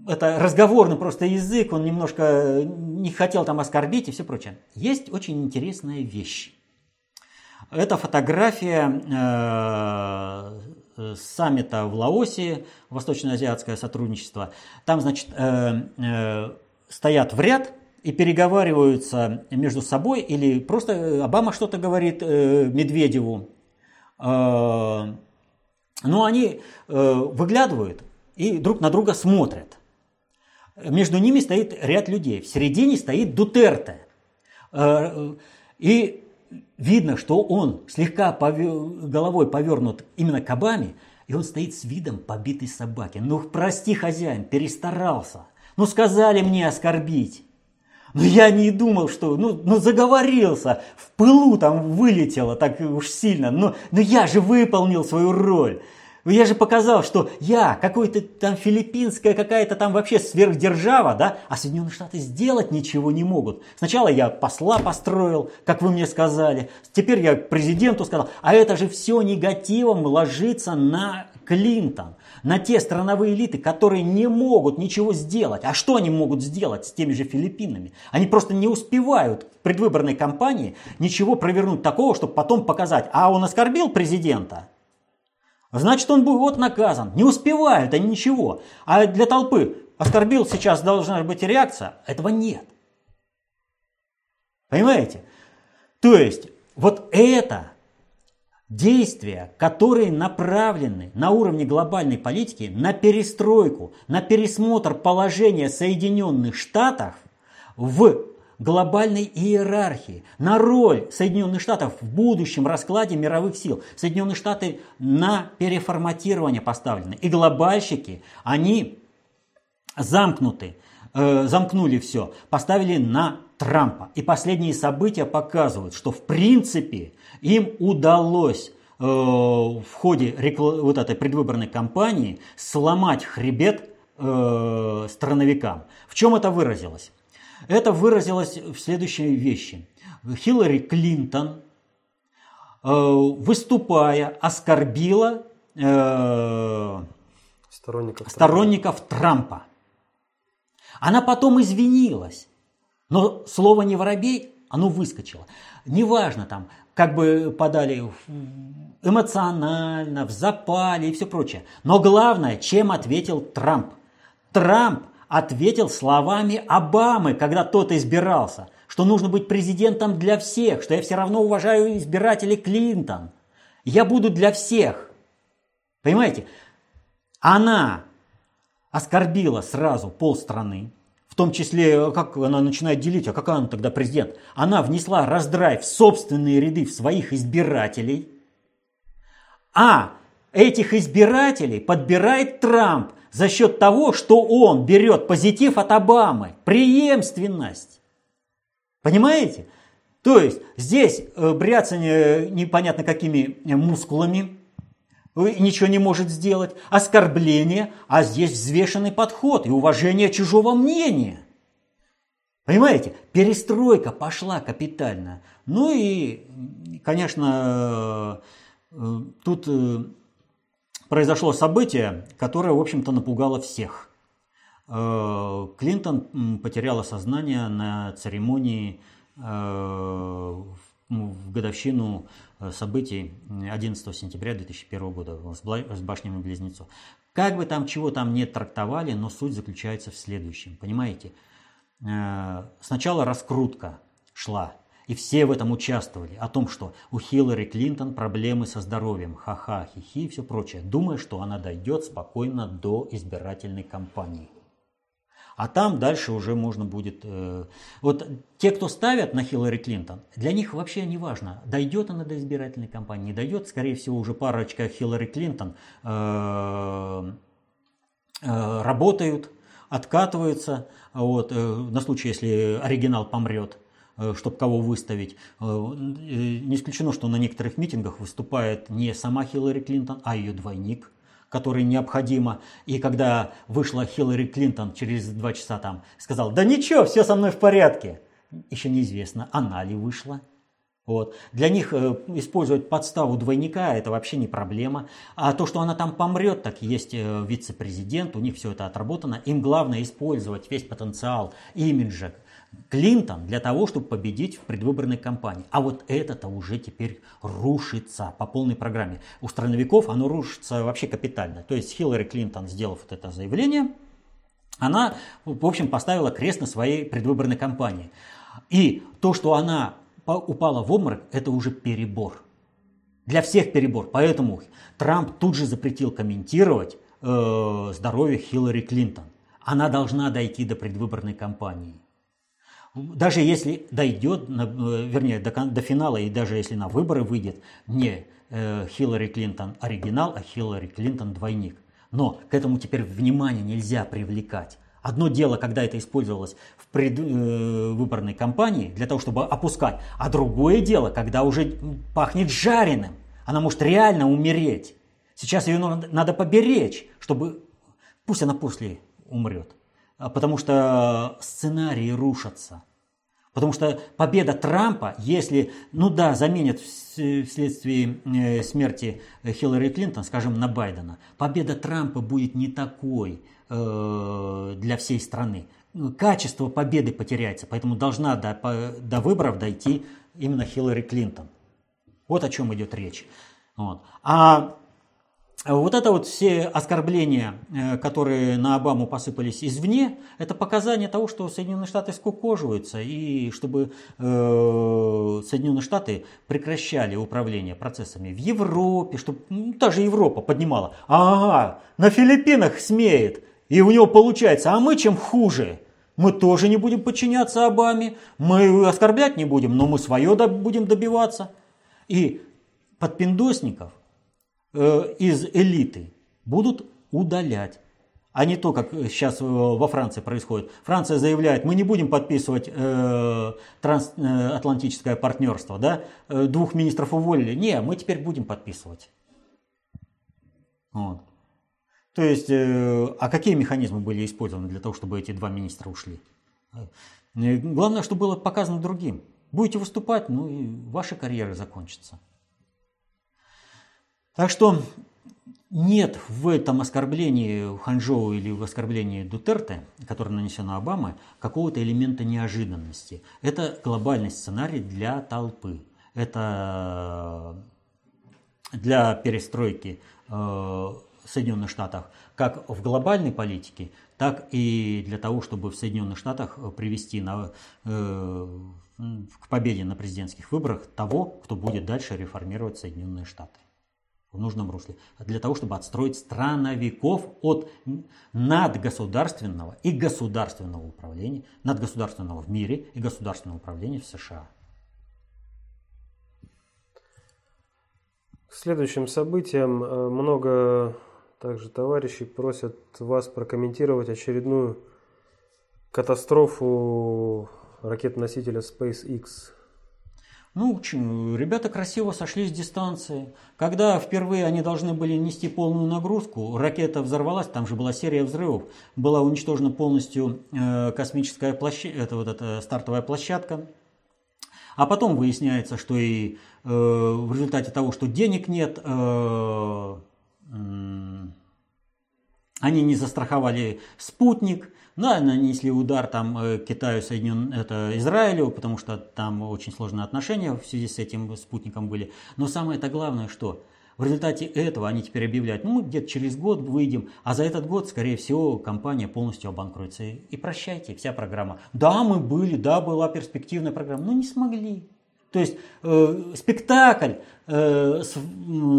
это разговорный просто язык, он немножко не хотел там оскорбить и все прочее. Есть очень интересная вещь. Это фотография э, саммита в Лаосе, Восточно-азиатское сотрудничество. Там, значит, э, э, стоят в ряд и переговариваются между собой, или просто Обама что-то говорит э, Медведеву. Э, но они э, выглядывают и друг на друга смотрят. Между ними стоит ряд людей. В середине стоит Дутерте. Э, и видно, что он слегка повер... головой повернут именно к Обаме, и он стоит с видом побитой собаки. Ну, прости, хозяин, перестарался. Ну, сказали мне оскорбить. Но я не думал, что, ну, ну заговорился, в пылу там вылетело так уж сильно. Но, но я же выполнил свою роль. Я же показал, что я какой-то там филиппинская какая-то там вообще сверхдержава, да, а Соединенные Штаты сделать ничего не могут. Сначала я посла построил, как вы мне сказали, теперь я президенту сказал, а это же все негативом ложится на Клинтон, на те страновые элиты, которые не могут ничего сделать. А что они могут сделать с теми же Филиппинами? Они просто не успевают в предвыборной кампании ничего провернуть такого, чтобы потом показать, а он оскорбил президента, Значит, он будет вот наказан. Не успевают они ничего. А для толпы оскорбил, сейчас должна быть реакция. Этого нет. Понимаете? То есть, вот это действия, которые направлены на уровне глобальной политики на перестройку, на пересмотр положения Соединенных Штатов в глобальной иерархии, на роль Соединенных Штатов в будущем раскладе мировых сил. Соединенные Штаты на переформатирование поставлены. И глобальщики, они замкнуты, э, замкнули все, поставили на Трампа. И последние события показывают, что в принципе им удалось э, в ходе вот этой предвыборной кампании сломать хребет э, страновикам. В чем это выразилось? Это выразилось в следующей вещи. Хиллари Клинтон, э, выступая, оскорбила э, сторонников, сторонников Трампа. Она потом извинилась, но слово «не воробей» оно выскочило. Неважно там, как бы подали эмоционально, в запале и все прочее. Но главное, чем ответил Трамп. Трамп ответил словами Обамы, когда тот избирался, что нужно быть президентом для всех, что я все равно уважаю избирателей Клинтон. Я буду для всех. Понимаете? Она оскорбила сразу полстраны, в том числе, как она начинает делить, а какая она тогда президент? Она внесла раздрай в собственные ряды в своих избирателей, а этих избирателей подбирает Трамп – за счет того, что он берет позитив от Обамы, преемственность. Понимаете? То есть здесь э, бряцание непонятно какими мускулами, ничего не может сделать, оскорбление, а здесь взвешенный подход и уважение чужого мнения. Понимаете? Перестройка пошла капитально. Ну и, конечно, э, э, тут произошло событие, которое, в общем-то, напугало всех. Э, Клинтон потеряла сознание на церемонии э, в годовщину э, событий 11 сентября 2001 года с башнями близнецов. Как бы там чего там не трактовали, но суть заключается в следующем. Понимаете? Сначала раскрутка шла и все в этом участвовали. О том, что у Хиллари Клинтон проблемы со здоровьем. Ха-ха, хихи и все прочее. Думая, что она дойдет спокойно до избирательной кампании. А там дальше уже можно будет... Э, вот те, кто ставят на Хиллари Клинтон, для них вообще не важно, дойдет она до избирательной кампании, не дойдет. Скорее всего, уже парочка Хиллари Клинтон э, э, работают, откатываются, вот, на случай, если оригинал помрет. Чтобы кого выставить. Не исключено, что на некоторых митингах выступает не сама Хиллари Клинтон, а ее двойник, который необходимо. И когда вышла Хиллари Клинтон через два часа там, сказал, да ничего, все со мной в порядке. Еще неизвестно, она ли вышла. Вот. Для них э, использовать подставу двойника это вообще не проблема. А то, что она там помрет, так есть э, вице-президент, у них все это отработано. Им главное использовать весь потенциал имиджа Клинтон для того, чтобы победить в предвыборной кампании. А вот это-то уже теперь рушится по полной программе. У страновиков оно рушится вообще капитально. То есть Хиллари Клинтон, сделав вот это заявление, она, в общем, поставила крест на своей предвыборной кампании. И то, что она упала в обморок, это уже перебор. Для всех перебор. Поэтому Трамп тут же запретил комментировать э, здоровье Хиллари Клинтон. Она должна дойти до предвыборной кампании. Даже если дойдет, э, вернее, до, до финала и даже если на выборы выйдет не э, Хиллари Клинтон оригинал, а Хиллари Клинтон двойник. Но к этому теперь внимание нельзя привлекать. Одно дело, когда это использовалось в предвыборной э, кампании для того, чтобы опускать, а другое дело, когда уже пахнет жареным. Она может реально умереть. Сейчас ее надо, надо поберечь, чтобы пусть она после умрет. А потому что сценарии рушатся. Потому что победа Трампа, если, ну да, заменят вследствие э, смерти Хиллари Клинтон, скажем, на Байдена, победа Трампа будет не такой – Э, для всей страны. Качество победы потеряется, поэтому должна до, до выборов дойти именно Хиллари Клинтон. Вот о чем идет речь. Вот. А вот это вот все оскорбления, э, которые на Обаму посыпались извне, это показание того, что Соединенные Штаты скукоживаются, и чтобы э, Соединенные Штаты прекращали управление процессами в Европе, чтобы ну, даже Европа поднимала. Ага, на Филиппинах смеет, и у него получается, а мы чем хуже? Мы тоже не будем подчиняться Обаме, мы оскорблять не будем, но мы свое будем добиваться. И подпиндосников э, из элиты будут удалять. А не то, как сейчас э, во Франции происходит. Франция заявляет, мы не будем подписывать э, трансатлантическое партнерство. Да? Э, двух министров уволили. Не, мы теперь будем подписывать. Вот. То есть, э, а какие механизмы были использованы для того, чтобы эти два министра ушли? Э, главное, что было показано другим. Будете выступать, ну и ваши карьеры закончатся. Так что нет в этом оскорблении Ханчжоу или в оскорблении Дутерте, которое нанесено Обаме, какого-то элемента неожиданности. Это глобальный сценарий для толпы. Это для перестройки э, Соединенных Штатах, как в глобальной политике, так и для того, чтобы в Соединенных Штатах э, привести на, э, к победе на президентских выборах того, кто будет дальше реформировать Соединенные Штаты в нужном русле. Для того, чтобы отстроить страновиков от надгосударственного и государственного управления, надгосударственного в мире и государственного управления в США. К следующим событиям э, много также товарищи просят вас прокомментировать очередную катастрофу ракет-носителя SpaceX. Ну, ребята красиво сошли с дистанции. Когда впервые они должны были нести полную нагрузку, ракета взорвалась, там же была серия взрывов, была уничтожена полностью э, космическая площадка, это вот эта стартовая площадка. А потом выясняется, что и э, в результате того, что денег нет, э, они не застраховали спутник, да, нанесли удар там э, Китаю, Соединен... это Израилю, потому что там очень сложные отношения в связи с этим спутником были. Но самое это главное, что в результате этого они теперь объявляют, ну мы где-то через год выйдем, а за этот год, скорее всего, компания полностью обанкротится. И прощайте, вся программа. Да, мы были, да, была перспективная программа, но не смогли. То есть э, спектакль э, с,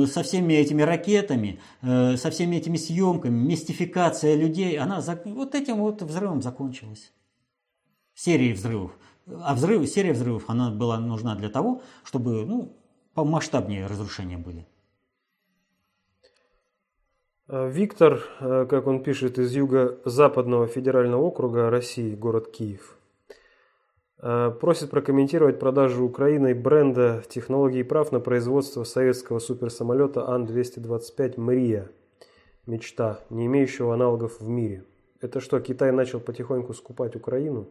со всеми этими ракетами, э, со всеми этими съемками, мистификация людей, она за, вот этим вот взрывом закончилась. Серией взрывов. А взрыв, серия взрывов, она была нужна для того, чтобы ну, помасштабнее разрушения были. А Виктор, э, как он пишет, из юго-западного федерального округа России, город Киев. Э, просит прокомментировать продажу Украиной бренда технологий прав на производство советского суперсамолета Ан-225 «Мрия». Мечта, не имеющего аналогов в мире. Это что, Китай начал потихоньку скупать Украину?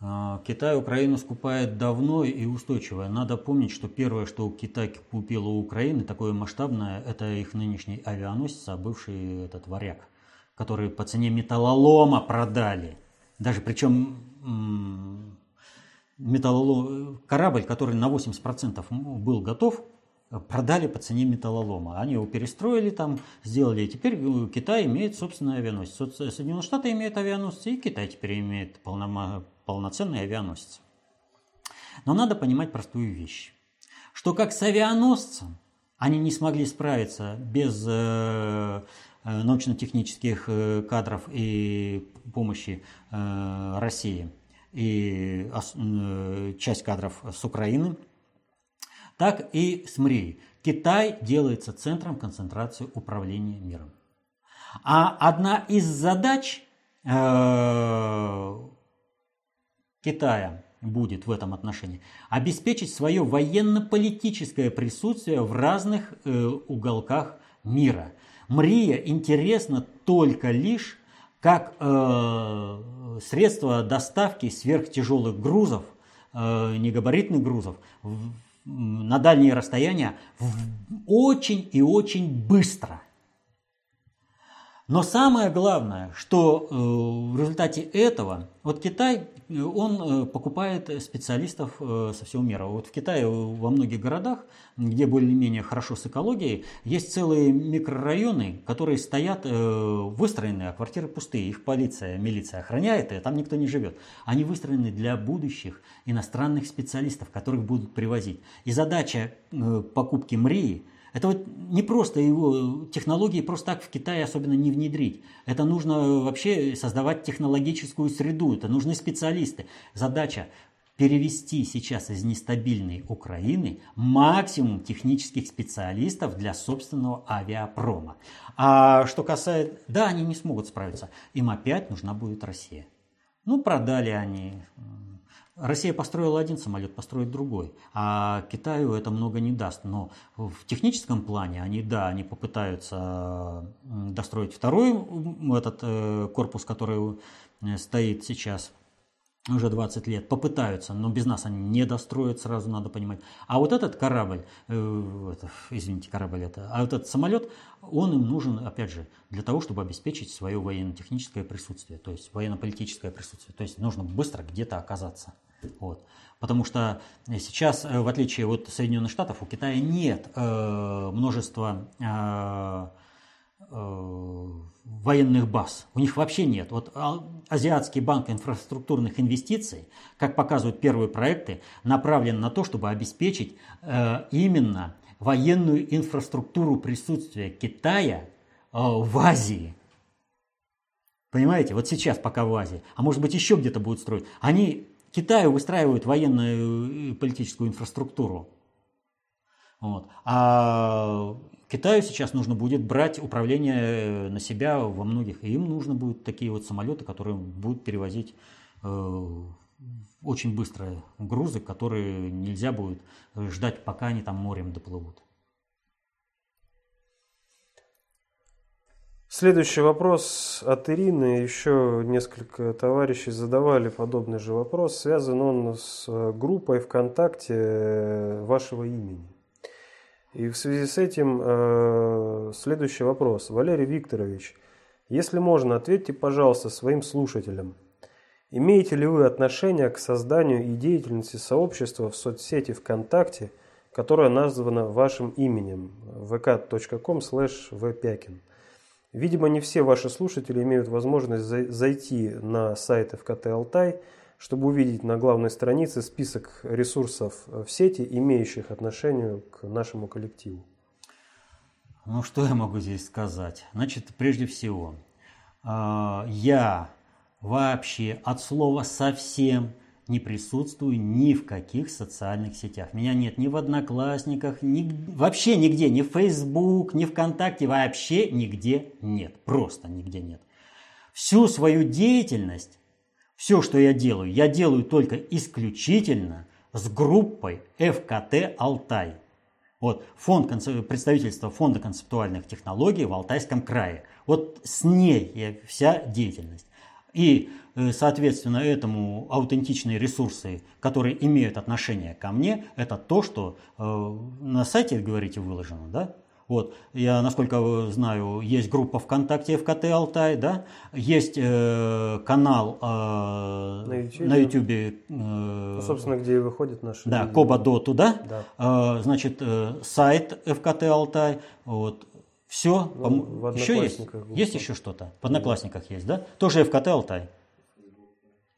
А, Китай Украину скупает давно и устойчиво. Надо помнить, что первое, что Китай купил у Украины, такое масштабное, это их нынешний авианосец, а бывший этот варяг, который по цене металлолома продали. Даже причем металлолом, корабль, который на 80% был готов, продали по цене металлолома. Они его перестроили там, сделали. И теперь э, Китай имеет собственный авианосец. Соединенные Штаты имеют авианосец, и Китай теперь имеет полнома, полноценный авианосец. Но надо понимать простую вещь, что как с авианосцем они не смогли справиться без э, э научно-технических э, кадров и помощи э, России и э, часть кадров с Украины – так и с МРИ. Китай делается центром концентрации управления миром. А одна из задач э, Китая будет в этом отношении обеспечить свое военно-политическое присутствие в разных э, уголках мира. Мрия интересна только лишь как э, средство доставки сверхтяжелых грузов, э, негабаритных грузов на дальние расстояния очень и очень быстро. Но самое главное, что э, в результате этого, вот Китай, э, он э, покупает специалистов со всего мира. Вот в Китае во многих городах, где более-менее хорошо с экологией, есть целые микрорайоны, которые стоят выстроены, а квартиры пустые. Их полиция, милиция охраняет, и там никто не живет. Они выстроены для будущих иностранных специалистов, которых будут привозить. И задача покупки МРИ – это вот не просто его технологии просто так в Китае особенно не внедрить. Это нужно вообще создавать технологическую среду, это нужны специалисты. Задача перевести сейчас из нестабильной Украины максимум технических специалистов для собственного авиапрома. А что касается... Да, они не смогут справиться. Им опять нужна будет Россия. Ну, продали они Россия построила один самолет, построит другой, а Китаю это много не даст. Но в техническом плане они, да, они попытаются достроить второй этот э, корпус, который э, стоит сейчас уже 20 лет, попытаются, но без нас они не достроят, сразу надо понимать. А вот этот корабль, э, это, извините, корабль это, а этот самолет, он им нужен, опять же, для того, чтобы обеспечить свое военно-техническое присутствие, то есть военно-политическое присутствие. То есть нужно быстро где-то оказаться. Вот. Потому что сейчас, э, в отличие от Соединенных Штатов, у Китая нет э, множества э, э, военных баз. У них вообще нет. Вот а, Азиатский банк инфраструктурных инвестиций, как показывают первые проекты, направлен на то, чтобы обеспечить э, именно военную инфраструктуру присутствия Китая э, в Азии. Понимаете, вот сейчас пока в Азии, а может быть еще где-то будут строить. Они Китаю выстраивают военную и политическую инфраструктуру. Вот. А Китаю сейчас нужно будет брать управление на себя во многих. И им нужно будет такие вот самолеты, которые будут перевозить э, очень быстрые грузы, которые нельзя будет ждать, пока они там морем доплывут. Следующий вопрос от Ирины. Еще несколько товарищей задавали подобный же вопрос. Связан он с э, группой ВКонтакте э, вашего имени. И в связи с этим э, следующий вопрос. Валерий Викторович, если можно, ответьте, пожалуйста, своим слушателям. Имеете ли вы отношение к созданию и деятельности сообщества в соцсети ВКонтакте, которое названо вашим именем vk.com slash vpyakin? Видимо, не все ваши слушатели имеют возможность зайти на сайт ФКТ «Алтай», чтобы увидеть на главной странице список ресурсов в сети, имеющих отношение к нашему коллективу. Ну, что я могу здесь сказать? Значит, прежде всего, а, я вообще от слова «совсем» не присутствую ни в каких социальных сетях. Меня нет ни в Одноклассниках, ни, вообще нигде, ни в Facebook, ни ВКонтакте, вообще нигде нет. Просто нигде нет. Всю свою деятельность, все, что я делаю, я делаю только исключительно с группой ФКТ «Алтай». Вот фонд, представительство Фонда концептуальных технологий в Алтайском крае. Вот с ней вся деятельность. И, э, соответственно, этому аутентичные ресурсы, которые имеют отношение ко мне, это то, что э, на сайте, говорите, выложено, да? Вот, я, насколько знаю, есть группа ВКонтакте ФКТ Алтай, да, есть э, канал э, на YouTube, э, ну, собственно, где и выходит наш. Да, Коба Доту, да, да. Э, значит, э, сайт ФКТ Алтай, вот, все, ну, в еще есть, есть еще что-то, в Одноклассниках есть, да, тоже ФКТ Алтай.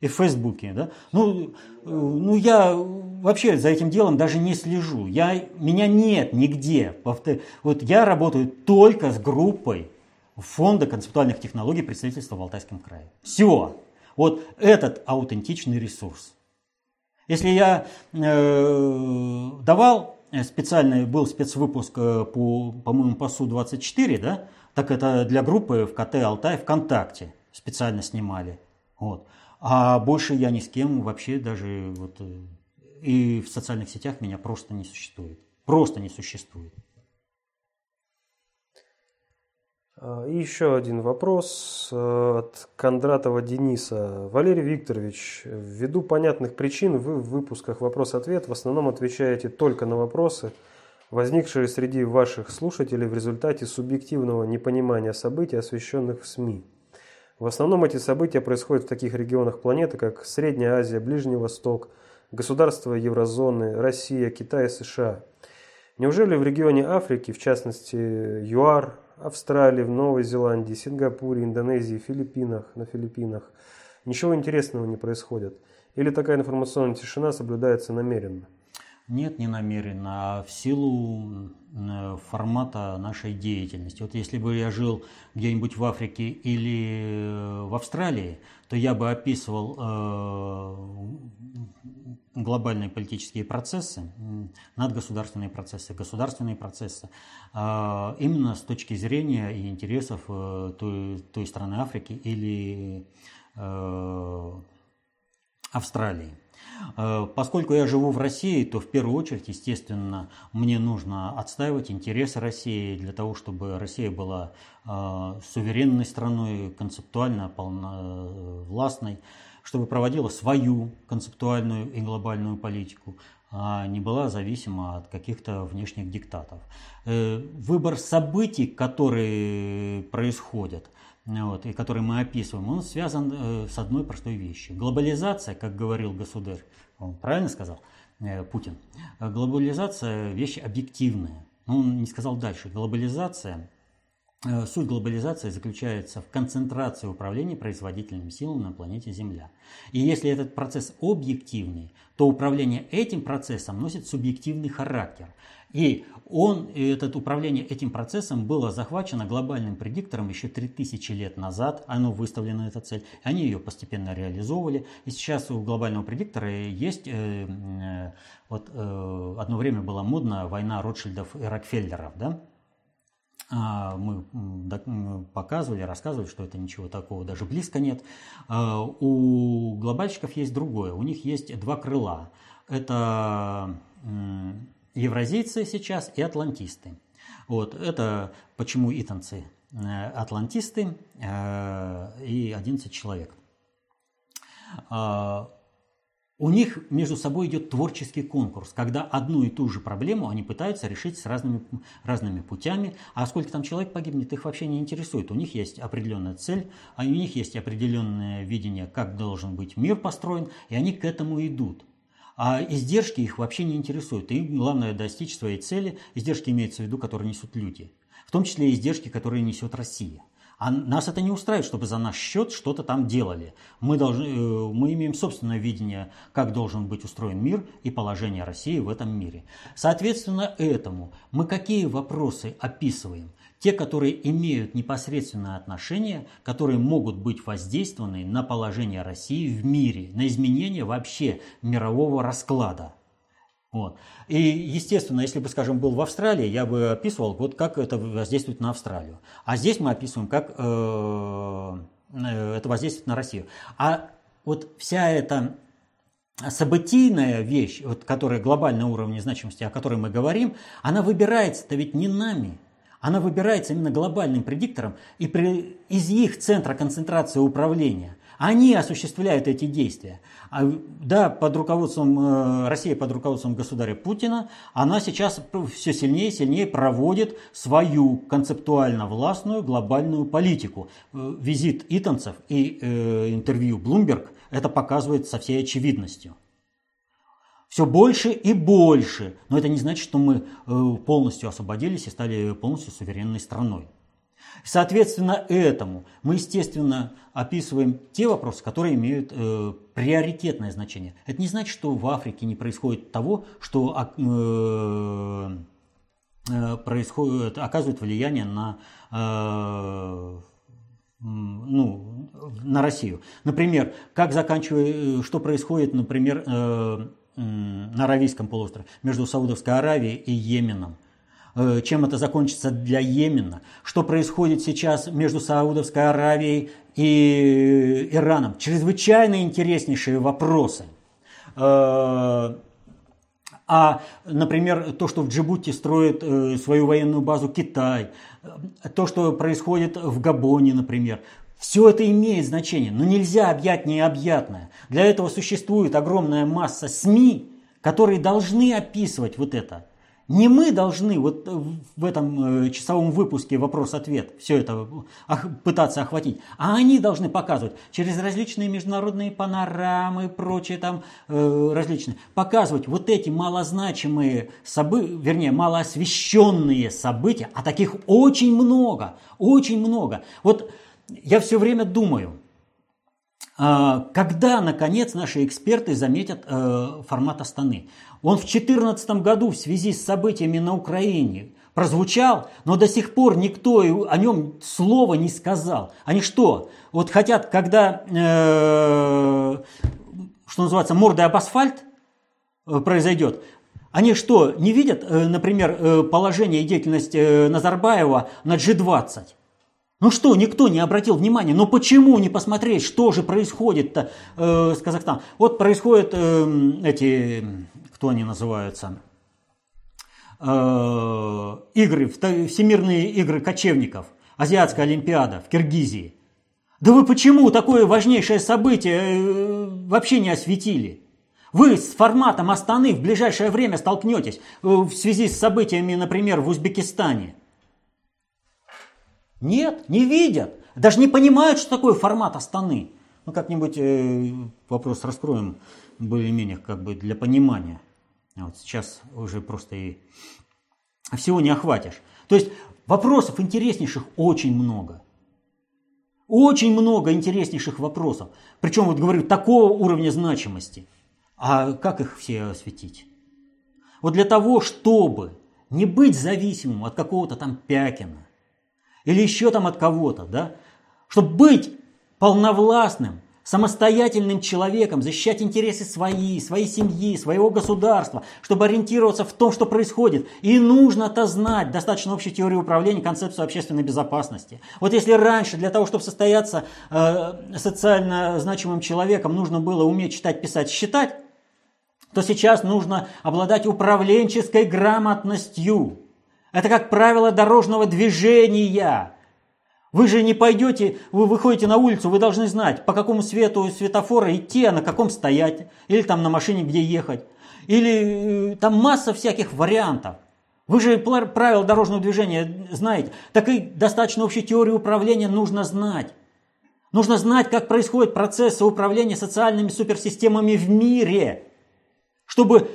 И в Фейсбуке, да? Ну, э, ну, я вообще за этим делом даже не слежу. Я, меня нет нигде. Вот я работаю только с группой Фонда концептуальных технологий представительства в Алтайском крае. Все. Вот этот аутентичный ресурс. Если я э, давал специальный, был спецвыпуск э, по, по-моему, по СУ-24, да, так это для группы в КТ Алтай ВКонтакте специально снимали. Вот. А больше я ни с кем вообще даже вот э, и в социальных сетях меня просто не существует. Просто не существует. А, и еще один вопрос э, от Кондратова Дениса. Валерий Викторович, ввиду понятных причин вы в выпусках «Вопрос-ответ» в основном отвечаете только на вопросы, возникшие среди ваших слушателей в результате субъективного непонимания событий, освещенных в СМИ. В основном эти события происходят в таких регионах планеты, как Средняя Азия, Ближний Восток, государства еврозоны, Россия, Китай США. Неужели в регионе Африки, в частности ЮАР, Австралии, в Новой Зеландии, Сингапуре, Индонезии, Филиппинах, на Филиппинах ничего интересного не происходит? Или такая информационная тишина соблюдается намеренно? Нет, не намеренно, а в силу формата нашей деятельности. Вот если бы я жил где-нибудь в Африке или э, в Австралии, то я бы описывал э, глобальные политические процессы, надгосударственные процессы, государственные процессы, э, именно с точки зрения и интересов той, той страны Африки или Австралии. Э, поскольку я живу в России, то в первую очередь, естественно, мне нужно отстаивать интересы России для того, чтобы Россия была э, суверенной страной, концептуально полновластной, чтобы проводила свою концептуальную и глобальную политику, а не была зависима от каких-то внешних диктатов. Э, выбор событий, которые происходят – вот, и который мы описываем, он связан э, с одной простой вещью. Глобализация, как говорил государь, он правильно сказал, э, Путин, глобализация – вещь объективная. Но он не сказал дальше. Глобализация Э, суть глобализации заключается в концентрации управления производительными силами на планете Земля. И если этот процесс объективный, то управление этим процессом носит субъективный характер. И он, это управление этим процессом было захвачено глобальным предиктором еще 3000 лет назад. Оно выставлено, эта цель. Они ее постепенно реализовывали. И сейчас у глобального предиктора есть... Э, э, вот э, одно время была модна война Ротшильдов и Рокфеллеров, да? А, мы показывали, рассказывали, что это ничего такого даже близко нет. А, у глобальщиков есть другое. У них есть два крыла. Это евразийцы сейчас и атлантисты. Вот, это почему итанцы э, атлантисты э, и 11 человек. У них между собой идет творческий конкурс, когда одну и ту же проблему они пытаются решить с разными, разными путями, а сколько там человек погибнет, их вообще не интересует. У них есть определенная цель, а у них есть определенное видение, как должен быть мир построен, и они к этому идут. А издержки их вообще не интересуют. Им главное достичь своей цели. Издержки имеются в виду, которые несут люди. В том числе и издержки, которые несет Россия. А нас это не устраивает, чтобы за наш счет что-то там делали. Мы, должны, э, мы имеем собственное видение, как должен быть устроен мир и положение России в этом мире. Соответственно, этому мы какие вопросы описываем? Те, которые имеют непосредственное отношение, которые могут быть воздействованы на положение России в мире, на изменение вообще мирового расклада – вот. И, естественно, если бы, скажем, был в Австралии, я бы описывал, вот как это воздействует на Австралию. А здесь мы описываем, как э, э, это воздействует на Россию. А вот вся эта событийная вещь, вот, которая глобального уровня значимости, о которой мы говорим, она выбирается-то ведь не нами. Она выбирается именно глобальным предиктором и при, из их центра концентрации управления. Они осуществляют эти действия. А, да, под руководством э, России, под руководством государя Путина, она сейчас все сильнее и сильнее проводит свою концептуально властную глобальную политику. Э, визит итанцев и э, интервью Bloomberg это показывает со всей очевидностью. Все больше и больше. Но это не значит, что мы э, полностью освободились и стали полностью суверенной страной. Соответственно, этому мы, естественно, описываем те вопросы, которые имеют э, приоритетное значение. Это не значит, что в Африке не происходит того, что э, э, происходит, оказывает влияние на, э, ну, на Россию. Например, как заканчивая, что происходит, например, э, на Аравийском полуострове между Саудовской Аравией и Йеменом. Э, чем это закончится для Йемена, что происходит сейчас между Саудовской Аравией и Ираном. Чрезвычайно интереснейшие вопросы. Э, а, например, то, что в Джибути строит э, свою военную базу Китай, то, что происходит в Габоне, например, все это имеет значение, но нельзя объять необъятное. Для этого существует огромная масса СМИ, которые должны описывать вот это. Не мы должны вот в этом э, часовом выпуске вопрос-ответ все это пытаться охватить, а они должны показывать через различные международные панорамы и прочие там э, различные, показывать вот эти малозначимые события, вернее, малоосвещенные события, а таких очень много, очень много. Вот я все время думаю, а, когда, наконец, наши эксперты заметят э, формат Астаны? Он в 2014 году в связи с событиями на Украине прозвучал, но до сих пор никто о нем слова не сказал. Они что, вот хотят, когда, э, что называется, мордой об асфальт э, произойдет, они что, не видят, э, например, э, положение и деятельность Назарбаева на G20? Ну что, никто не обратил внимания, но почему не посмотреть, что же происходит-то э, с Казахстаном? Вот происходят э, эти, кто они называются, э, игры, всемирные игры кочевников, Азиатская Олимпиада в Киргизии. Да вы почему такое важнейшее событие э, вообще не осветили? Вы с форматом Астаны в ближайшее время столкнетесь э, в связи с событиями, например, в Узбекистане. Нет, не видят. Даже не понимают, что такое формат Астаны. Ну, как-нибудь э, вопрос раскроем более-менее как бы для понимания. А вот сейчас уже просто и всего не охватишь. То есть вопросов интереснейших очень много. Очень много интереснейших вопросов. Причем, вот говорю, такого уровня значимости. А как их все осветить? Вот для того, чтобы не быть зависимым от какого-то там Пякина, или еще там от кого-то, да, чтобы быть полновластным, самостоятельным человеком, защищать интересы свои, своей семьи, своего государства, чтобы ориентироваться в том, что происходит. И нужно-то знать достаточно общей теории управления, концепцию общественной безопасности. Вот если раньше для того, чтобы состояться э, социально значимым человеком, нужно было уметь читать, писать, считать, то сейчас нужно обладать управленческой грамотностью. Это как правило дорожного движения. Вы же не пойдете, вы выходите на улицу, вы должны знать, по какому свету светофора идти, а на каком стоять, или там на машине где ехать. Или э, там масса всяких вариантов. Вы же правила дорожного движения знаете. Так и достаточно общей теории управления нужно знать. Нужно знать, как происходят процессы управления социальными суперсистемами в мире, чтобы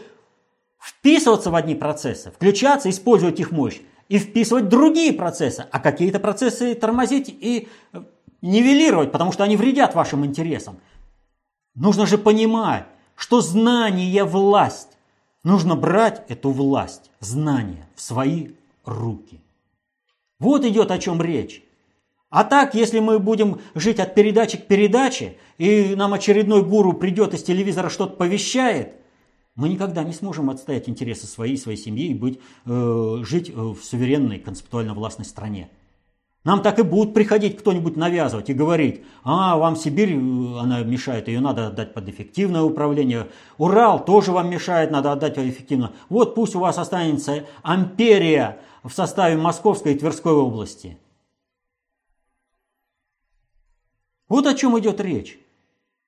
вписываться в одни процессы, включаться, использовать их мощь и вписывать другие процессы, а какие-то процессы тормозить и э, нивелировать, потому что они вредят вашим интересам. Нужно же понимать, что знание – власть. Нужно брать эту власть, знание в свои руки. Вот идет о чем речь. А так, если мы будем жить от передачи к передаче, и нам очередной гуру придет из телевизора что-то повещает – мы никогда не сможем отстоять интересы своей, своей семьи и быть, э, жить э, в суверенной, концептуально властной стране. Нам так и будут приходить кто-нибудь навязывать и говорить, а, вам Сибирь, э, она мешает, ее надо отдать под эффективное управление. Урал тоже вам мешает, надо отдать эффективно. Вот пусть у вас останется амперия в составе Московской и Тверской области. Вот о чем идет речь.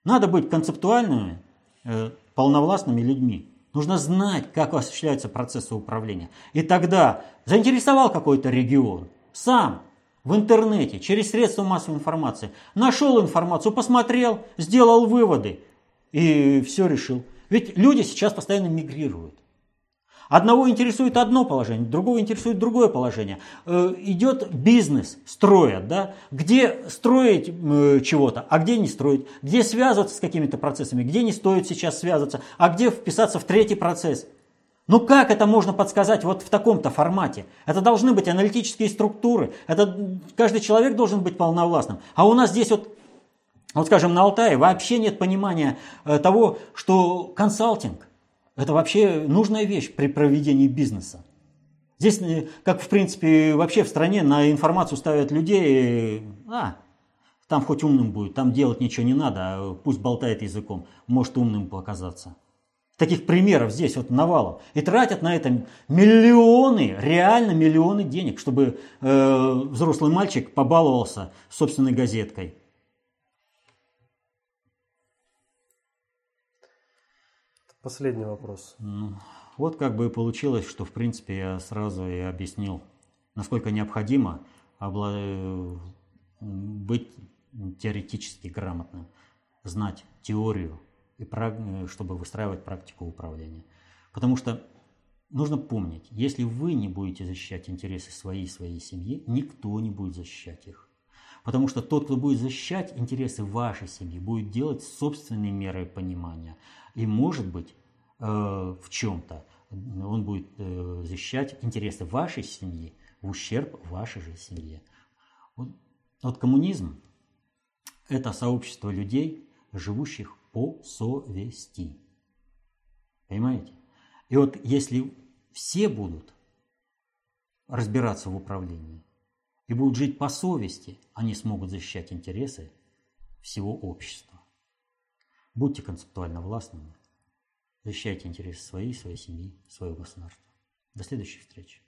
Надо быть концептуальными, э, полновластными людьми. Нужно знать, как осуществляются процессы управления. И тогда заинтересовал какой-то регион, сам в интернете, через средства массовой информации, нашел информацию, посмотрел, сделал выводы и все решил. Ведь люди сейчас постоянно мигрируют. Одного интересует одно положение, другого интересует другое положение. Э, идет бизнес, строят, да? где строить э, чего-то, а где не строить, где связываться с какими-то процессами, где не стоит сейчас связываться, а где вписаться в третий процесс. Ну как это можно подсказать вот в таком-то формате? Это должны быть аналитические структуры, это каждый человек должен быть полновластным. А у нас здесь вот вот скажем, на Алтае вообще нет понимания э, того, что консалтинг это вообще нужная вещь при проведении бизнеса. Здесь, э, как в принципе, вообще в стране на информацию ставят людей, а, там хоть умным будет, там делать ничего не надо, а пусть болтает языком, может умным показаться. Таких примеров здесь вот навалом. И тратят на это миллионы, реально миллионы денег, чтобы э, взрослый мальчик побаловался собственной газеткой. Последний вопрос. Ну, вот как бы получилось, что в принципе я сразу и объяснил, насколько необходимо быть теоретически грамотным, знать теорию, и чтобы выстраивать практику управления. Потому что нужно помнить, если вы не будете защищать интересы своей и своей семьи, никто не будет защищать их. Потому что тот, кто будет защищать интересы вашей семьи, будет делать собственные меры понимания. И может быть э, в чем-то он будет э, защищать интересы вашей семьи в ущерб вашей же семье. Вот, вот коммунизм – это сообщество людей, живущих по совести. Понимаете? И вот если все будут разбираться в управлении, и будут жить по совести, они смогут защищать интересы всего общества. Будьте концептуально властными, защищайте интересы своей, своей семьи, своего государства. До следующих встреч.